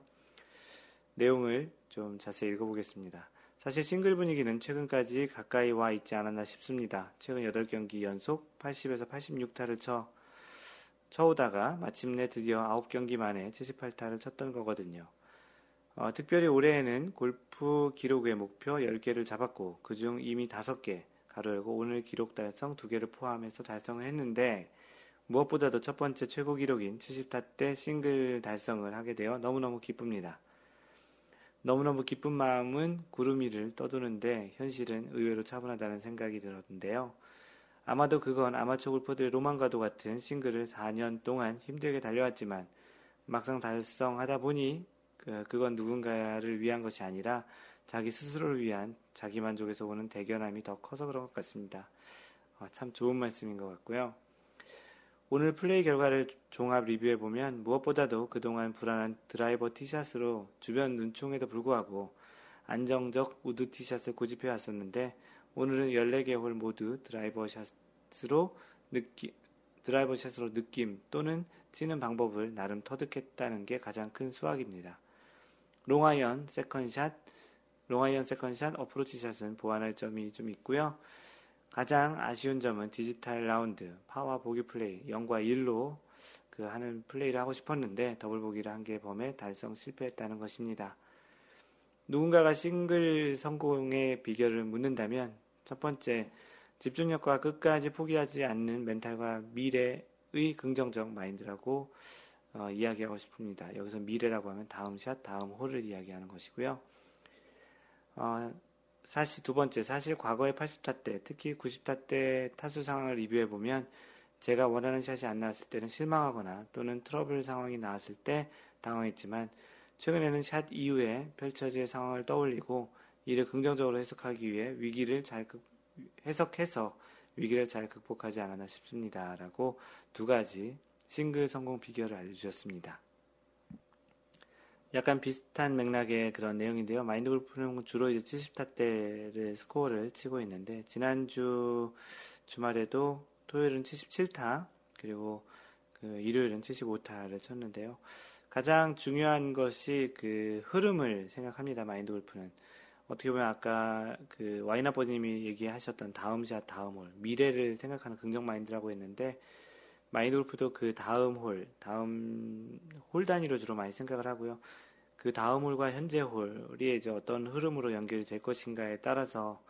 내용을 좀 자세히 읽어보겠습니다. 사실 싱글 분위기는 최근까지 가까이 와 있지 않았나 싶습니다. 최근 8경기 연속 80에서 86타를 쳐, 쳐오다가 마침내 드디어 9경기 만에 78타를 쳤던 거거든요. 어, 특별히 올해에는 골프 기록의 목표 10개를 잡았고, 그중 이미 5개, 가로 열고 오늘 기록 달성 2개를 포함해서 달성을 했는데, 무엇보다도 첫 번째 최고 기록인 70타 때 싱글 달성을 하게 되어 너무너무 기쁩니다. 너무너무 기쁜 마음은 구름 위를 떠도는데 현실은 의외로 차분하다는 생각이 들었는데요. 아마도 그건 아마추어 골퍼들의 로망과도 같은 싱글을 4년 동안 힘들게 달려왔지만 막상 달성하다 보니 그, 그건 누군가를 위한 것이 아니라 자기 스스로를 위한 자기 만족에서 오는 대견함이 더 커서 그런 것 같습니다. 어, 참 좋은 말씀인 것 같고요. 오늘 플레이 결과를 종합 리뷰해보면 무엇보다도 그동안 불안한 드라이버 티샷으로 주변 눈총에도 불구하고 안정적 우드 티샷을 고집해 왔었는데 오늘은 14개 홀 모두 드라이버 샷으로 느끼, 드라이버 샷으로 느낌 또는 치는 방법을 나름 터득했다는 게 가장 큰 수확입니다. 롱아이언 second shot, 롱아이언 second shot 어프로치 샷은 보완할 점이 좀 있고요. 가장 아쉬운 점은 디지털 라운드, power bogey play, 0과 1로 그 하는 플레이를 하고 싶었는데 더블 보기를 한 개 범해 달성 실패했다는 것입니다. 누군가가 싱글 성공의 비결을 묻는다면 첫 번째, 집중력과 끝까지 포기하지 않는 멘탈과 미래의 긍정적 마인드라고 어, 이야기하고 싶습니다. 여기서 미래라고 하면 다음 샷, 다음 홀을 이야기하는 것이고요. 어, 사실 두 번째, 사실 과거의 80타 때, 특히 90타 때 타수 상황을 리뷰해 보면 제가 원하는 샷이 안 나왔을 때는 실망하거나 또는 트러블 상황이 나왔을 때 당황했지만 최근에는 샷 이후에 펼쳐질 상황을 떠올리고 이를 긍정적으로 해석하기 위해 위기를 잘 극, 해석해서 위기를 잘 극복하지 않았나 싶습니다. 라고 두 가지 싱글 성공 비결을 알려주셨습니다. 약간 비슷한 맥락의 그런 내용인데요. 마인드 골프는 주로 이제 70타대를 스코어를 치고 있는데 지난주 주말에도 토요일은 77타 그리고 그 일요일은 75타를 쳤는데요. 가장 중요한 것이 그 흐름을 생각합니다. 마인드 골프는 어떻게 보면 아까 그 와이나버님이 얘기하셨던 다음 샷 다음 홀 미래를 생각하는 긍정 마인드라고 했는데 마인드 골프도 그 다음 홀, 다음 홀 단위로 주로 많이 생각을 하고요. 그 다음 홀과 현재 홀이 이제 어떤 흐름으로 연결이 될 것인가에 따라서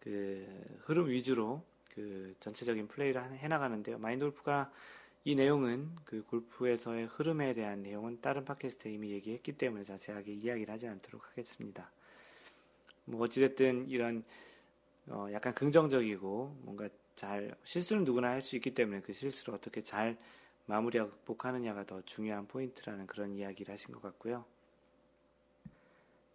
그 흐름 위주로 그 전체적인 플레이를 해나가는데요. 마인드 골프가 이 내용은 그 골프에서의 흐름에 대한 내용은 다른 팟캐스트에 이미 얘기했기 때문에 자세하게 이야기를 하지 않도록 하겠습니다. 뭐 어찌됐든 이런 어 약간 긍정적이고 뭔가 잘 실수는 누구나 할 수 있기 때문에 그 실수를 어떻게 잘 마무리하고 극복하느냐가 더 중요한 포인트라는 그런 이야기를 하신 것 같고요.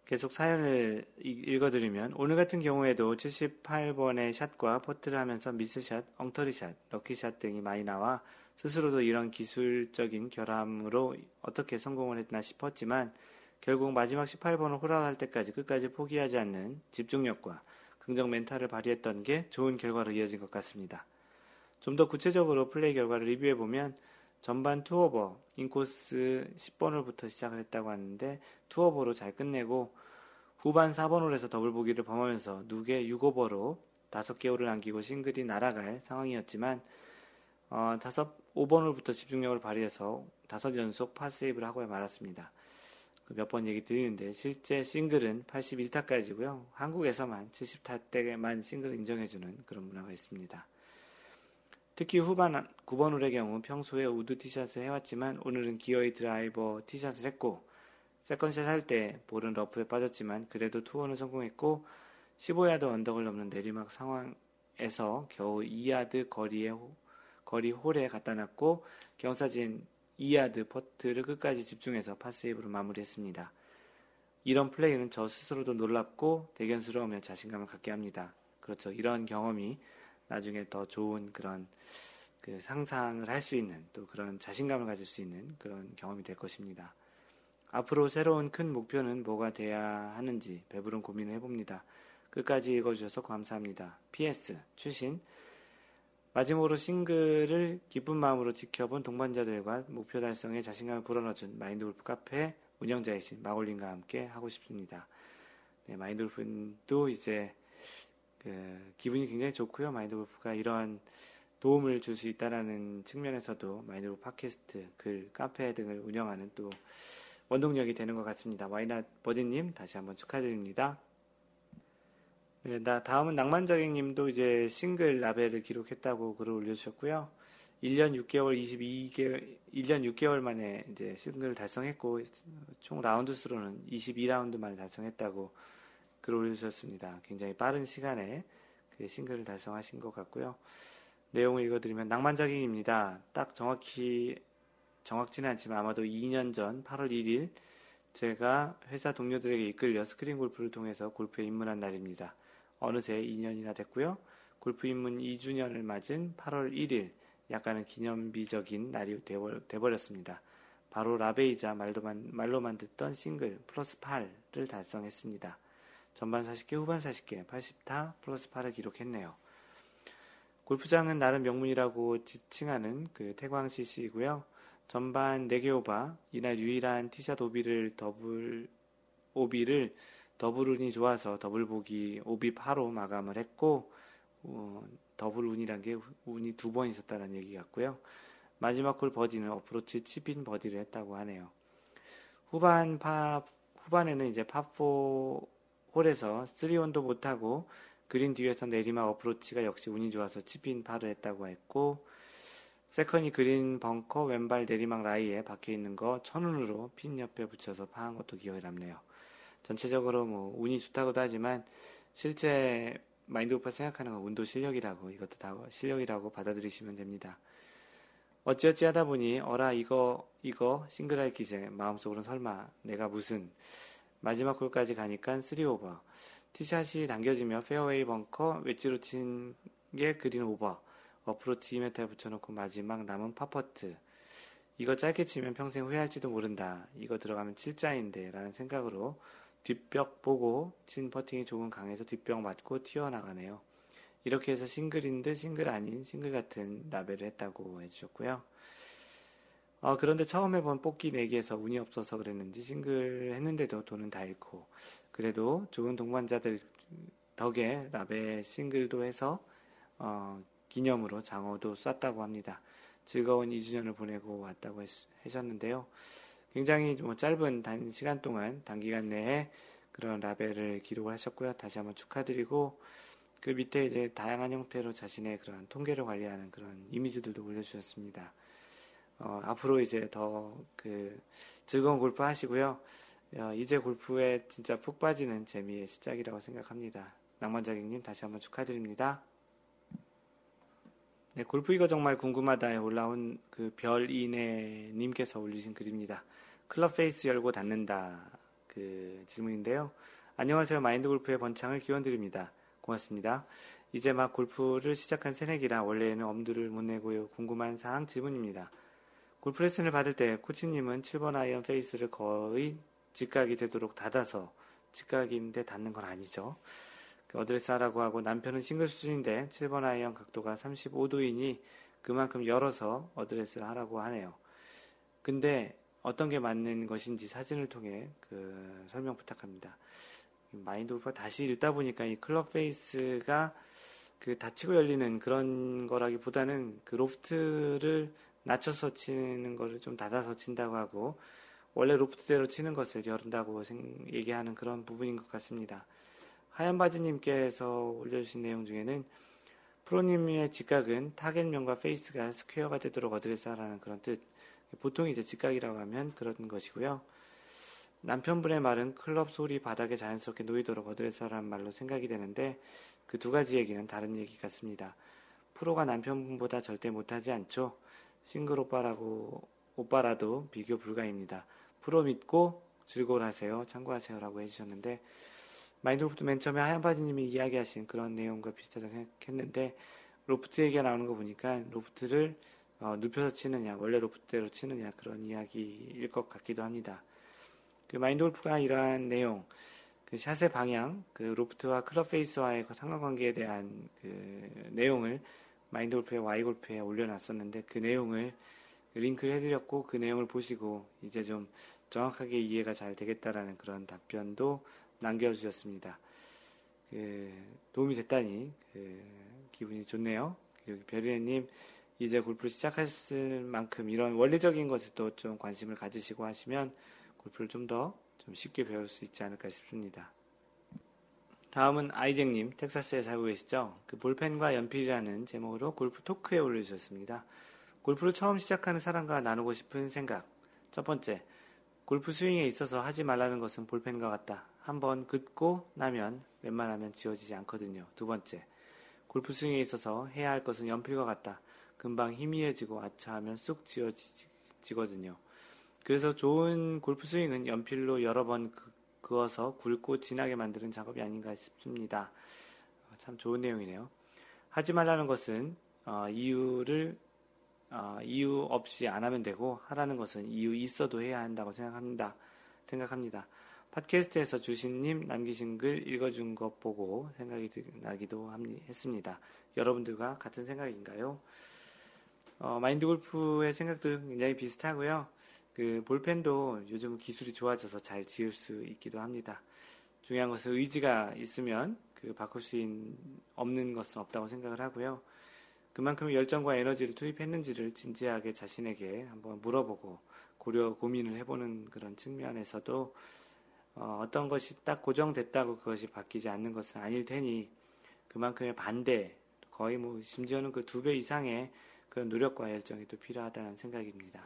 계속 사연을 읽어드리면 오늘 같은 경우에도 78번의 샷과 퍼트를 하면서 miss shot, 엉터리 shot, lucky shot 등이 많이 나와 스스로도 이런 기술적인 결함으로 어떻게 성공을 했나 싶었지만 결국 마지막 18번 홀 나갈 때까지 끝까지 포기하지 않는 집중력과 긍정 멘탈을 발휘했던 게 좋은 결과로 이어진 것 같습니다. 좀 더 구체적으로 플레이 결과를 리뷰해 보면 전반 two over, 인코스 10번 홀부터 시작을 했다고 하는데 two over로 잘 끝내고 후반 4번 홀에서 더블 보기를 범하면서 누계 6 over로 5개 홀을 남기고 싱글이 날아갈 상황이었지만 어, 5, 5번 홀부터 집중력을 발휘해서 5 연속 par save를 하고 말았습니다. 몇 번 얘기 드리는데 실제 싱글은 81타까지고요. 한국에서만 70타 때만 싱글을 인정해주는 그런 문화가 있습니다. 특히 후반 9번 홀의 경우 평소에 우드 티샷을 해왔지만 오늘은 기어이 드라이버 티샷을 했고 second shot 할 때 볼은 러프에 빠졌지만 그래도 two on을 성공했고 15야드 언덕을 넘는 내리막 상황에서 겨우 2야드 거리에 거리 홀에 갖다 놨고 경사진 2야드 퍼트를 끝까지 집중해서 par save로 마무리했습니다. 이런 플레이는 저 스스로도 놀랍고 대견스러우며 자신감을 갖게 합니다. 그렇죠. 이런 경험이 나중에 더 좋은 그런 그 상상을 할 수 있는 또 그런 자신감을 가질 수 있는 그런 경험이 될 것입니다. 앞으로 새로운 큰 목표는 뭐가 돼야 하는지 배부른 고민을 해봅니다. 끝까지 읽어주셔서 감사합니다. PS, 추신, 마지막으로 싱글을 기쁜 마음으로 지켜본 동반자들과 목표 달성에 자신감을 불어넣어준 마인드골프 카페 운영자이신 마골린과 함께 하고 싶습니다. 네, 마인드골프도 이제 그 기분이 굉장히 좋고요. 마인드골프가 이러한 도움을 줄 수 있다라는 측면에서도 마인드골프 팟캐스트, 글, 카페 등을 운영하는 또 원동력이 되는 것 같습니다. 와이낫 버디님 다시 한번 축하드립니다. 네, 나 다음은 낭만자객 님도 이제 싱글 라벨을 기록했다고 글을 올려주셨고요. 1년 6개월 22개월 1년 6개월 만에 이제 싱글을 달성했고 총 라운드 수로는 22라운드 만에 달성했다고 글을 올려주셨습니다. 굉장히 빠른 시간에 그 싱글을 달성하신 것 같고요. 내용을 읽어드리면 낭만자객입니다. 딱 정확히 정확지는 않지만 아마도 2년 전 8월 1일 제가 회사 동료들에게 이끌려 스크린 골프를 통해서 골프에 입문한 날입니다. 어느새 2년이나 됐고요. 골프 입문 2주년을 맞은 8월 1일 약간은 기념비적인 날이 되버렸습니다. 바로 라베이자 말로만, 말로만 듣던 싱글 플러스 8를 달성했습니다. 전반 40개, 후반 40개, 80타 플러스 8을 기록했네요. 골프장은 나름 명문이라고 지칭하는 그 태광 CC이고요. 전반 4개 over, 이날 유일한 티샷 오비를 더블 오비를 더블 운이 좋아서 더블 보기 오비 파로 마감을 했고 어, 더블 운이란 게 운이 두 번 있었다는 얘기 같고요. 마지막 홀 버디는 어프로치 chip-in 버디를 했다고 하네요. 후반 파 후반에는 이제 파4 홀에서 3원도 못하고 그린 뒤에서 내리막 어프로치가 역시 운이 좋아서 chip-in 파를 했다고 했고 second이 그린 벙커 왼발 내리막 라이에 박혀 있는 거 천운으로 핀 옆에 붙여서 파한 것도 기억에 남네요. 전체적으로 뭐 운이 좋다고도 하지만 실제 마인드 골프가 생각하는 건 운도 실력이라고 이것도 다 실력이라고 받아들이시면 됩니다. 어찌어찌 하다 보니 어라 이거 이거 싱글할 기세 마음속으로는 설마 내가 무슨 마지막 홀까지 가니까 3오버 티샷이 당겨지며 페어웨이 벙커 웨지로 친 게 그린 오버 어프로치 2m에 붙여놓고 마지막 남은 파퍼트 이거 짧게 치면 평생 후회할지도 모른다. 이거 들어가면 7자인데 라는 생각으로 뒷벽 보고 친 퍼팅이 조금 강해서 뒷벽 맞고 튀어나가네요. 이렇게 해서 싱글인 듯 싱글 아닌 싱글 같은 라베를 했다고 해주셨고요. 어, 그런데 처음 해본 뽑기 내기에서 운이 없어서 그랬는지 싱글 했는데도 돈은 다 잃고 그래도 좋은 동반자들 덕에 라벨 싱글도 해서 어, 기념으로 장어도 쐈다고 합니다. 즐거운 2주년을 보내고 왔다고 하셨는데요. 굉장히 뭐 짧은 단 시간 동안 단기간 내에 그런 라벨을 기록을 하셨고요. 다시 한번 축하드리고 그 밑에 이제 다양한 형태로 자신의 그런 통계를 관리하는 그런 이미지들도 올려주셨습니다. 어, 앞으로 이제 더 그 즐거운 골프 하시고요. 어, 이제 골프에 진짜 푹 빠지는 재미의 시작이라고 생각합니다. 낭만자객님 다시 한번 축하드립니다. 네, 골프 이거 정말 궁금하다에 올라온 그 별이네님께서 올리신 글입니다. 클럽 페이스 열고 닫는다 그 질문인데요. 안녕하세요. 마인드 골프의 번창을 기원드립니다. 고맙습니다. 이제 막 골프를 시작한 새내기라 원래는 엄두를 못 내고요. 궁금한 사항 질문입니다. 골프 레슨을 받을 때 코치님은 7번 아이언 페이스를 거의 직각이 되도록 닫아서 직각인데 닫는 건 아니죠. 그 어드레스 하라고 하고 남편은 싱글 수준인데 7번 아이언 각도가 35도이니 그만큼 열어서 어드레스를 하라고 하네요. 근데 어떤 게 맞는 것인지 사진을 통해 그 설명 부탁합니다. 마인드 골프가 다시 읽다 보니까 이 클럽 페이스가 그 닫히고 열리는 그런 거라기보다는 그 로프트를 낮춰서 치는 거를 좀 닫아서 친다고 하고 원래 로프트대로 치는 것을 열은다고 얘기하는 그런 부분인 것 같습니다. 하얀 바지님께서 올려주신 내용 중에는 프로님의 직각은 타겟면과 페이스가 스퀘어가 되도록 어드레스 하라는 그런 뜻. 보통 이제 직각이라고 하면 그런 것이고요. 남편분의 말은 클럽 sole이 바닥에 자연스럽게 놓이도록 어드레스 하라는 말로 생각이 되는데 그 두 가지 얘기는 다른 얘기 같습니다. 프로가 남편분보다 절대 못하지 않죠. 싱글 오빠라고, 오빠라도 비교 불가입니다. 프로 믿고 즐골 하세요. 참고하세요라고 해주셨는데, 마인드골프 맨 처음에 하얀바지님이 이야기하신 그런 내용과 비슷하다고 생각했는데, 로프트 얘기가 나오는 거 보니까 로프트를 어, 눕혀서 치느냐, 원래 로프트대로 치느냐, 그런 이야기일 것 같기도 합니다. 그 마인드골프가 이러한 내용, 그 샷의 방향, 그 로프트와 클럽 페이스와의 그 상관관계에 대한 그 내용을 마인드 골프의 Y 골프에 올려놨었는데 그 내용을 링크를 해드렸고 그 내용을 보시고 이제 좀 정확하게 이해가 잘 되겠다라는 그런 답변도 남겨주셨습니다. 그 도움이 됐다니 그 기분이 좋네요. 그리고 별이네님 이제 골프를 시작하실 만큼 이런 원리적인 것에 또좀 관심을 가지시고 하시면 골프를 좀 더좀 좀 쉽게 배울 수 있지 않을까 싶습니다. 다음은 아이잭님, 텍사스에 살고 계시죠? 그 볼펜과 연필이라는 제목으로 골프 토크에 올려주셨습니다. 골프를 처음 시작하는 사람과 나누고 싶은 생각. 첫 번째, 골프 스윙에 있어서 하지 말라는 것은 볼펜과 같다. 한번 긋고 나면 웬만하면 지워지지 않거든요. 두 번째, 골프 스윙에 있어서 해야 할 것은 연필과 같다. 금방 희미해지고 아차하면 쑥 지워지거든요. 그래서 좋은 골프 스윙은 연필로 여러 번 그어서 굵고 진하게 만드는 작업이 아닌가 싶습니다. 어, 참 좋은 내용이네요. 하지 말라는 것은 어, 이유를 어, 이유 없이 안 하면 되고 하라는 것은 이유 있어도 해야 한다고 생각합니다. 생각합니다. 팟캐스트에서 주신님 남기신 글 읽어준 것 보고 생각이 나기도 했습니다. 여러분들과 같은 생각인가요? 어, 마인드 골프의 생각도 굉장히 비슷하고요. 그 볼펜도 요즘 기술이 좋아져서 잘 지을 수 있기도 합니다. 중요한 것은 의지가 있으면 그 바꿀 수 없는 것은 없다고 생각을 하고요. 그만큼 열정과 에너지를 투입했는지를 진지하게 자신에게 한번 물어보고 고려 고민을 해보는 그런 측면에서도 어, 어떤 것이 딱 고정됐다고 그것이 바뀌지 않는 것은 아닐 테니 그만큼의 반대 거의 뭐 심지어는 그 두 배 이상의 그런 노력과 열정이 또 필요하다는 생각입니다.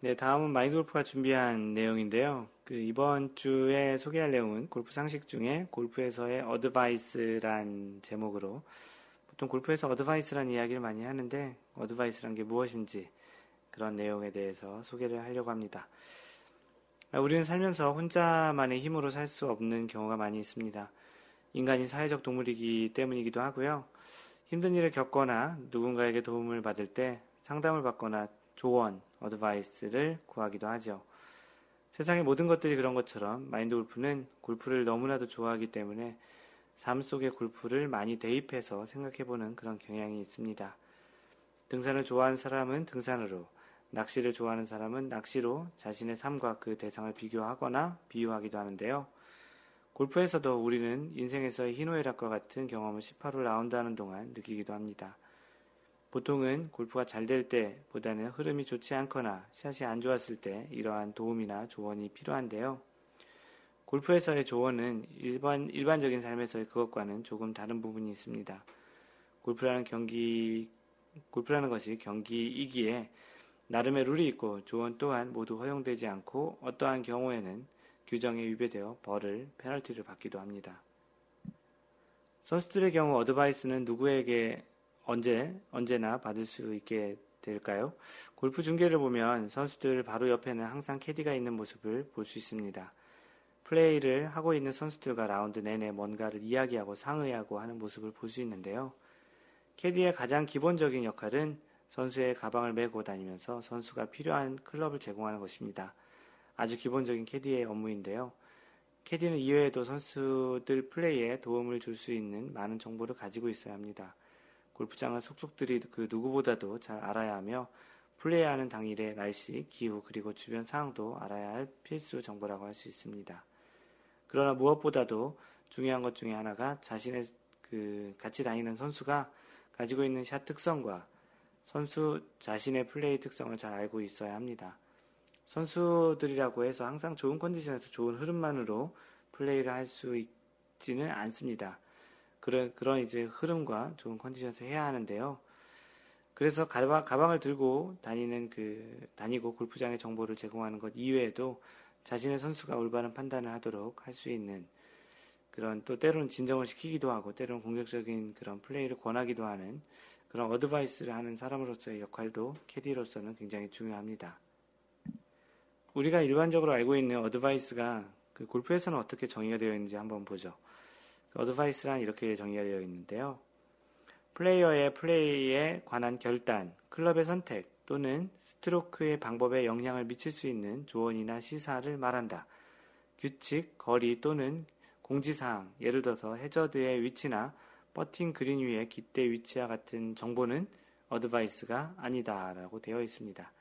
네, 다음은 마이골프가 준비한 내용인데요. 그 이번 주에 소개할 내용은 골프 상식 중에 골프에서의 어드바이스란 제목으로 보통 골프에서 어드바이스란 이야기를 많이 하는데 어드바이스란 게 무엇인지 그런 내용에 대해서 소개를 하려고 합니다. 우리는 살면서 혼자만의 힘으로 살 수 없는 경우가 많이 있습니다. 인간이 사회적 동물이기 때문이기도 하고요. 힘든 일을 겪거나 누군가에게 도움을 받을 때 상담을 받거나 조언, 어드바이스를 구하기도 하죠. 세상의 모든 것들이 그런 것처럼 마인드 골프는 골프를 너무나도 좋아하기 때문에 삶 속에 골프를 많이 대입해서 생각해보는 그런 경향이 있습니다. 등산을 좋아하는 사람은 등산으로, 낚시를 좋아하는 사람은 낚시로 자신의 삶과 그 대상을 비교하거나 비유하기도 하는데요. 골프에서도 우리는 인생에서의 희노애락과 같은 경험을 18홀 라운드 하는 동안 느끼기도 합니다. 보통은 골프가 잘 될 때보다는 흐름이 좋지 않거나 샷이 안 좋았을 때 이러한 도움이나 조언이 필요한데요. 골프에서의 조언은 일반, 일반적인 삶에서의 그것과는 조금 다른 부분이 있습니다. 골프라는 경기, 골프라는 것이 경기이기에 나름의 룰이 있고 조언 또한 모두 허용되지 않고 어떠한 경우에는 규정에 위배되어 벌을, 페널티를 받기도 합니다. 선수들의 경우 어드바이스는 누구에게 언제, 언제나 받을 수 있게 될까요? 골프 중계를 보면 선수들 바로 옆에는 항상 캐디가 있는 모습을 볼 수 있습니다. 플레이를 하고 있는 선수들과 라운드 내내 뭔가를 이야기하고 상의하고 하는 모습을 볼 수 있는데요. 캐디의 가장 기본적인 역할은 선수의 가방을 메고 다니면서 선수가 필요한 클럽을 제공하는 것입니다. 아주 기본적인 캐디의 업무인데요. 캐디는 이외에도 선수들 플레이에 도움을 줄 수 있는 많은 정보를 가지고 있어야 합니다. 골프장은 속속들이 그 누구보다도 잘 알아야 하며 플레이하는 당일의 날씨, 기후, 그리고 주변 상황도 알아야 할 필수 정보라고 할 수 있습니다. 그러나 무엇보다도 중요한 것 중에 하나가 자신의 그 같이 다니는 선수가 가지고 있는 샷 특성과 선수 자신의 플레이 특성을 잘 알고 있어야 합니다. 선수들이라고 해서 항상 좋은 컨디션에서 좋은 흐름만으로 플레이를 할 수 있지는 않습니다. 그런, 그런 이제 흐름과 좋은 컨디션에서 해야 하는데요. 그래서 가방, 가방을 들고 다니는 그, 다니고 골프장의 정보를 제공하는 것 이외에도 자신의 선수가 올바른 판단을 하도록 할 수 있는 그런 또 때로는 진정을 시키기도 하고 때로는 공격적인 그런 플레이를 권하기도 하는 그런 어드바이스를 하는 사람으로서의 역할도 캐디로서는 굉장히 중요합니다. 우리가 일반적으로 알고 있는 어드바이스가 그 골프에서는 어떻게 정의가 되어 있는지 한번 보죠. 어드바이스란 이렇게 정의가 되어 있는데요. 플레이어의 플레이에 관한 결단, 클럽의 선택 또는 스트로크의 방법에 영향을 미칠 수 있는 조언이나 시사를 말한다. 규칙, 거리 또는 공지사항, 예를 들어서 해저드의 위치나 퍼팅 그린 위의 깃대 위치와 같은 정보는 어드바이스가 아니다라고 되어 있습니다.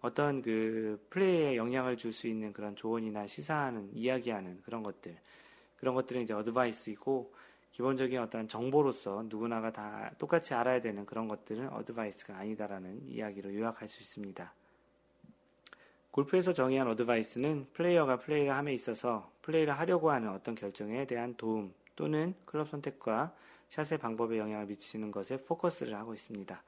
어떤 그 플레이에 영향을 줄 수 있는 그런 조언이나 시사하는, 이야기하는 그런 것들, 그런 것들은 이제 어드바이스이고 기본적인 어떤 정보로서 누구나가 다 똑같이 알아야 되는 그런 것들은 어드바이스가 아니다라는 이야기로 요약할 수 있습니다. 골프에서 정의한 어드바이스는 플레이어가 플레이를 함에 있어서 플레이를 하려고 하는 어떤 결정에 대한 도움 또는 클럽 선택과 샷의 방법에 영향을 미치는 것에 포커스를 하고 있습니다.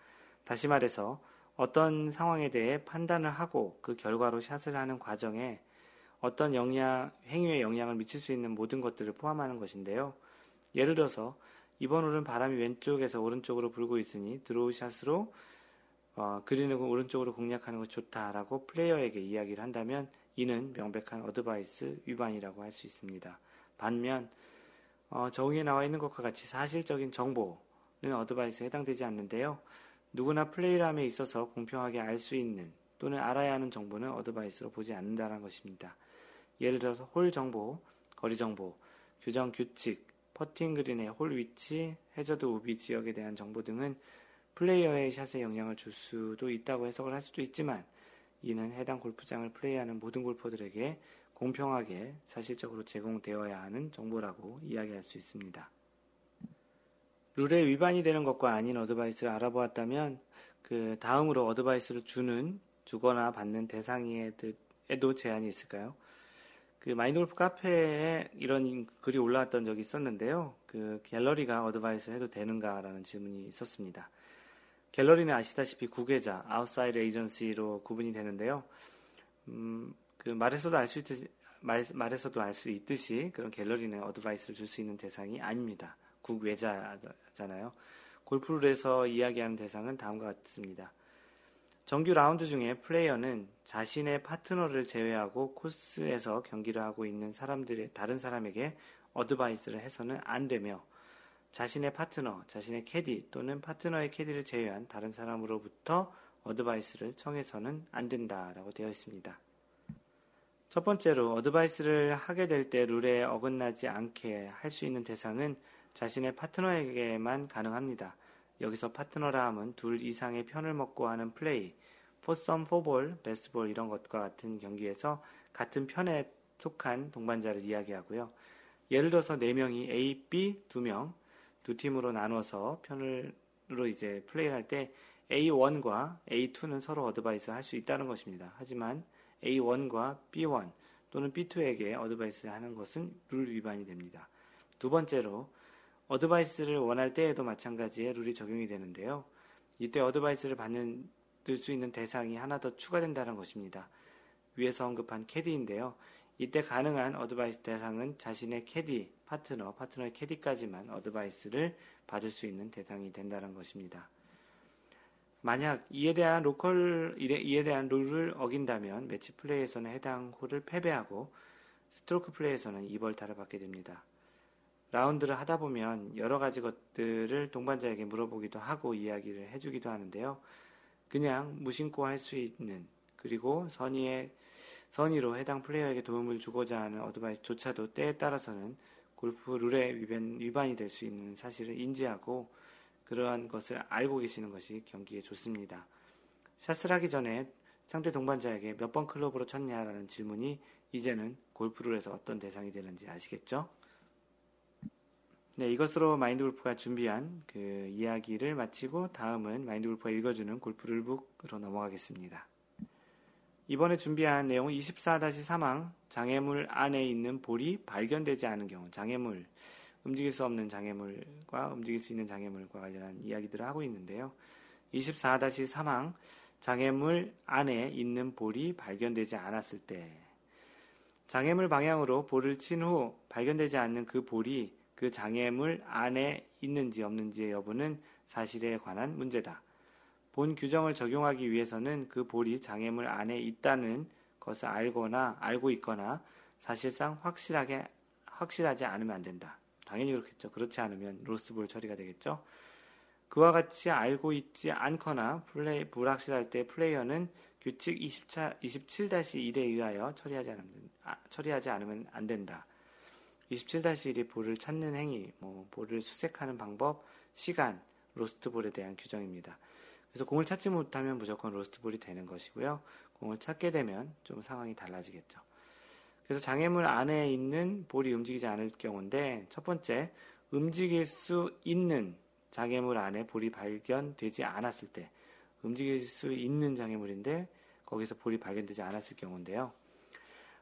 다시 말해서 어떤 상황에 대해 판단을 하고 그 결과로 샷을 하는 과정에 어떤 영향, 행위에 영향을 미칠 수 있는 모든 것들을 포함하는 것인데요. 예를 들어서 이번 홀은 바람이 왼쪽에서 오른쪽으로 불고 있으니 드로우 샷으로 어, 그린을 오른쪽으로 공략하는 것이 좋다라고 플레이어에게 이야기를 한다면 이는 명백한 어드바이스 위반이라고 할 수 있습니다. 반면 어, 정의에 나와 있는 것과 같이 사실적인 정보는 어드바이스에 해당되지 않는데요. 누구나 플레이함에 있어서 공평하게 알 수 있는 또는 알아야 하는 정보는 어드바이스로 보지 않는다는 것입니다. 예를 들어서 홀 정보, 거리 정보, 규정 규칙, 퍼팅 그린의 홀 위치, 해저드 오비 지역에 대한 정보 등은 플레이어의 샷에 영향을 줄 수도 있다고 해석을 할 수도 있지만 이는 해당 골프장을 플레이하는 모든 골퍼들에게 공평하게 사실적으로 제공되어야 하는 정보라고 이야기할 수 있습니다. 룰에 위반이 되는 것과 아닌 어드바이스를 알아보았다면 그 다음으로 어드바이스를 주는 주거나 받는 대상에도 제한이 있을까요? 그 마인드골프 카페에 이런 글이 올라왔던 적이 있었는데요. 그 갤러리가 어드바이스 해도 되는가라는 질문이 있었습니다. 갤러리는 아시다시피 국외자, 아웃사이드 에이전시로 구분이 되는데요. 음, 그 말에서도 알 수 있듯이 말, 말에서도 알 수 있듯이 그런 갤러리는 어드바이스를 줄 수 있는 대상이 아닙니다. 국외자잖아요. 골프 룰에서 이야기하는 대상은 다음과 같습니다. 정규 라운드 중에 플레이어는 자신의 파트너를 제외하고 코스에서 경기를 하고 있는 사람들의 다른 사람에게 어드바이스를 해서는 안 되며 자신의 파트너, 자신의 캐디 또는 파트너의 캐디를 제외한 다른 사람으로부터 어드바이스를 청해서는 안 된다라고 되어 있습니다. 첫 번째로 어드바이스를 하게 될 때 룰에 어긋나지 않게 할 수 있는 대상은 자신의 파트너에게만 가능합니다. 여기서 파트너라 함은 둘 이상의 편을 먹고 하는 플레이, 포썸, 포볼, 베스트볼 이런 것과 같은 경기에서 같은 편에 속한 동반자를 이야기하고요. 예를 들어서 4명이 A, B 2명, 두 팀으로 나눠서 편으로 이제 플레이를 할 때 A1과 A2는 서로 어드바이스 할 수 있다는 것입니다. 하지만 A1과 B1 또는 B2에게 어드바이스 하는 것은 룰 위반이 됩니다. 두 번째로 어드바이스를 원할 때에도 마찬가지의 룰이 적용이 되는데요. 이때 어드바이스를 받는 수 있는 대상이 하나 더 추가된다는 것입니다. 위에서 언급한 캐디인데요. 이때 가능한 어드바이스 대상은 자신의 캐디, 파트너, 파트너의 캐디까지만 어드바이스를 받을 수 있는 대상이 된다는 것입니다. 만약 이에 대한 로컬 이에 대한 룰을 어긴다면 매치 플레이에서는 해당 홀을 패배하고 스트로크 플레이에서는 2벌 타를 받게 됩니다. 라운드를 하다 보면 여러 가지 것들을 동반자에게 물어보기도 하고 이야기를 해주기도 하는데요. 그냥 무심코 할 수 있는 그리고 선의의 선의로 해당 플레이어에게 도움을 주고자 하는 어드바이스조차도 때에 따라서는 골프 룰의 위반, 위반이 될 수 있는 사실을 인지하고 그러한 것을 알고 계시는 것이 경기에 좋습니다. 샷을 하기 전에 상대 동반자에게 몇 번 클럽으로 쳤냐라는 질문이 이제는 골프룰에서 어떤 대상이 되는지 아시겠죠? 네, 이것으로 마인드 골프가 준비한 그 이야기를 마치고 다음은 마인드 골프가 읽어주는 골프 룰북으로 넘어가겠습니다. 이번에 준비한 내용은 24-3항 장애물 안에 있는 볼이 발견되지 않은 경우 장애물 움직일 수 없는 장애물과 움직일 수 있는 장애물과 관련한 이야기들을 하고 있는데요. 24-3항 장애물 안에 있는 볼이 발견되지 않았을 때 장애물 방향으로 볼을 친 후 발견되지 않는 그 볼이 그 장애물 안에 있는지 없는지의 여부는 사실에 관한 문제다. 본 규정을 적용하기 위해서는 그 볼이 장애물 안에 있다는 것을 알거나 알고 있거나 사실상 확실하게 확실하지 않으면 안 된다. 당연히 그렇겠죠. 그렇지 않으면 로스볼 처리가 되겠죠. 그와 같이 알고 있지 않거나 플레이, 불확실할 때 플레이어는 규칙 27-1에 의하여 처리하지 않으면, 아, 처리하지 않으면 안 된다. 27-1이 볼을 찾는 행위, 뭐 볼을 수색하는 방법, 시간, 로스트볼에 대한 규정입니다. 그래서 공을 찾지 못하면 무조건 로스트볼이 되는 것이고요. 공을 찾게 되면 좀 상황이 달라지겠죠. 그래서 장애물 안에 있는 볼이 움직이지 않을 경우인데 첫 번째 움직일 수 있는 장애물 안에 볼이 발견되지 않았을 때 움직일 수 있는 장애물인데 거기서 볼이 발견되지 않았을 경우인데요.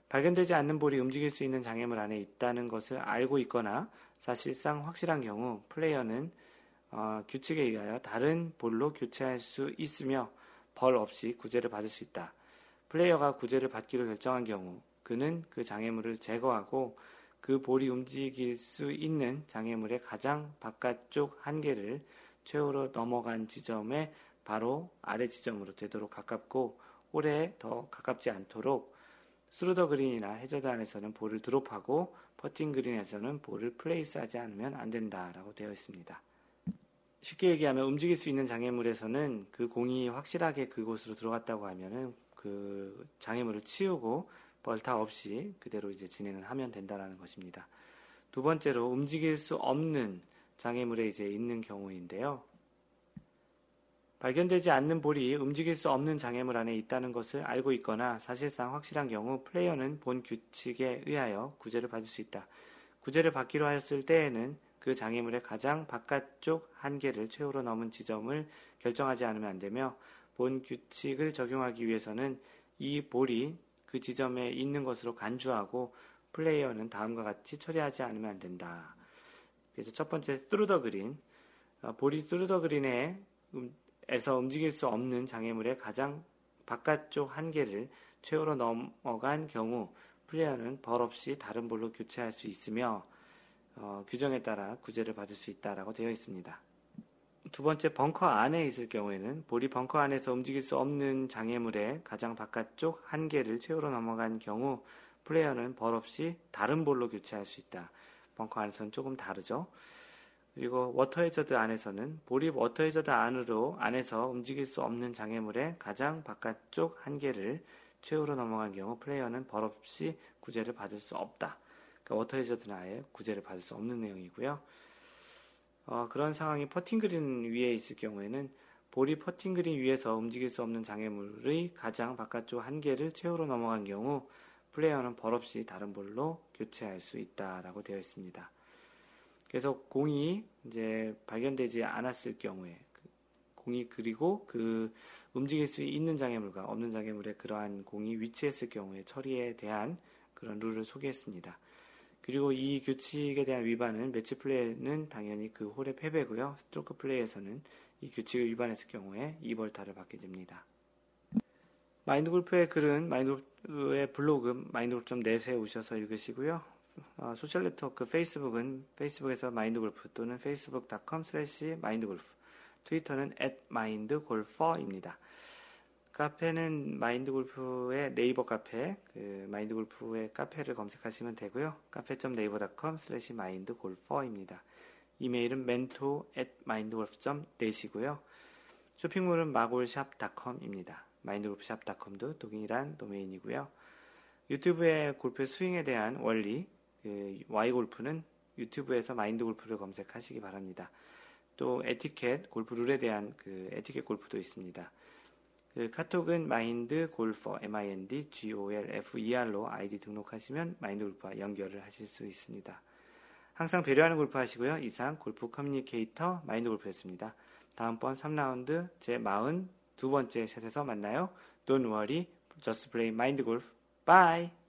발견되지 않는 볼이 움직일 수 있는 장애물 안에 있다는 것을 알고 있거나 사실상 확실한 경우 플레이어는 어, 규칙에 의하여 다른 볼로 교체할 수 있으며 벌 없이 구제를 받을 수 있다. 플레이어가 구제를 받기로 결정한 경우 그는 그 장애물을 제거하고 그 볼이 움직일 수 있는 장애물의 가장 바깥쪽 한계를 최후로 넘어간 지점에 바로 아래 지점으로 되도록 가깝고 홀에 더 가깝지 않도록 through the green이나 해저드 안에서는 볼을 드롭하고 퍼팅 그린에서는 볼을 place하지 않으면 안 된다라고 되어 있습니다. 쉽게 얘기하면 움직일 수 있는 장애물에서는 그 공이 확실하게 그곳으로 들어갔다고 하면은 그 장애물을 치우고 벌타 없이 그대로 이제 진행을 하면 된다라는 것입니다. 두 번째로 움직일 수 없는 장애물에 이제 있는 경우인데요. 발견되지 않는 볼이 움직일 수 없는 장애물 안에 있다는 것을 알고 있거나 사실상 확실한 경우 플레이어는 본 규칙에 의하여 구제를 받을 수 있다. 구제를 받기로 하였을 때에는 그 장애물의 가장 바깥쪽 한계를 최후로 넘은 지점을 결정하지 않으면 안 되며 본 규칙을 적용하기 위해서는 이 볼이 그 지점에 있는 것으로 간주하고 플레이어는 다음과 같이 처리하지 않으면 안 된다. 그래서 첫 번째 through the green 어, 볼이 through the green에 에서 움직일 수 없는 장애물의 가장 바깥쪽 한계를 최후로 넘어간 경우 플레이어는 벌 없이 다른 볼로 교체할 수 있으며 어, 규정에 따라 구제를 받을 수 있다라고 되어 있습니다. 두 번째 벙커 안에 있을 경우에는 볼이 벙커 안에서 움직일 수 없는 장애물의 가장 바깥쪽 한계를 최후로 넘어간 경우 플레이어는 벌 없이 다른 볼로 교체할 수 있다. 벙커 안에서는 조금 다르죠. 그리고 워터 해저드 안에서는 볼이 워터 해저드 안으로 안에서 움직일 수 없는 장애물의 가장 바깥쪽 한계를 최후로 넘어간 경우 플레이어는 벌 없이 구제를 받을 수 없다. 그러니까 워터 해저드는 아예 구제를 받을 수 없는 내용이고요. 어, 그런 상황이 퍼팅 그린 위에 있을 경우에는 볼이 퍼팅 그린 위에서 움직일 수 없는 장애물의 가장 바깥쪽 한계를 최후로 넘어간 경우 플레이어는 벌 없이 다른 볼로 교체할 수 있다라고 되어 있습니다. 그래서 공이 이제 발견되지 않았을 경우에 공이 그리고 그 움직일 수 있는 장애물과 없는 장애물의 그러한 공이 위치했을 경우에 처리에 대한 그런 룰을 소개했습니다. 그리고 이 규칙에 대한 위반은 매치 플레이는 당연히 그 홀의 패배고요. 스트로크 플레이에서는 이 규칙을 위반했을 경우에 2벌타를 받게 됩니다. 마인드 골프의 글은 마인드 골프의 블로그 마인드 골프.net에 오셔서 읽으시고요. 어, 소셜 네트워크 페이스북은 페이스북에서 마인드 골프 또는 facebook.com slash 마인드 골프 트위터는 at mindgolfer입니다. 카페는 마인드 골프의 네이버 카페, 그 마인드 골프의 카페를 검색하시면 되고요. 카페.naver.com slash mindgolfer입니다. 이메일은 mentor at mindgolf.net이고요. 쇼핑몰은 마골샵닷컴입니다. 마인드골프샵닷컴도 동일한 도메인이고요. 유튜브의 골프 스윙에 대한 원리, 그 Y골프는 유튜브에서 마인드골프를 검색하시기 바랍니다. 또 에티켓, 골프 룰에 대한 그 에티켓 골프도 있습니다. 그 카톡은 마인드 골퍼 M-I-N-D G-O-L-F-E-R로 아이디 등록하시면 마인드 골프와 연결을 하실 수 있습니다. 항상 배려하는 골프 하시고요. 이상 골프 커뮤니케이터 마인드 골프였습니다. 다음번 3라운드 제 42번째 샷에서 만나요. Don't worry, just play mind golf. Bye!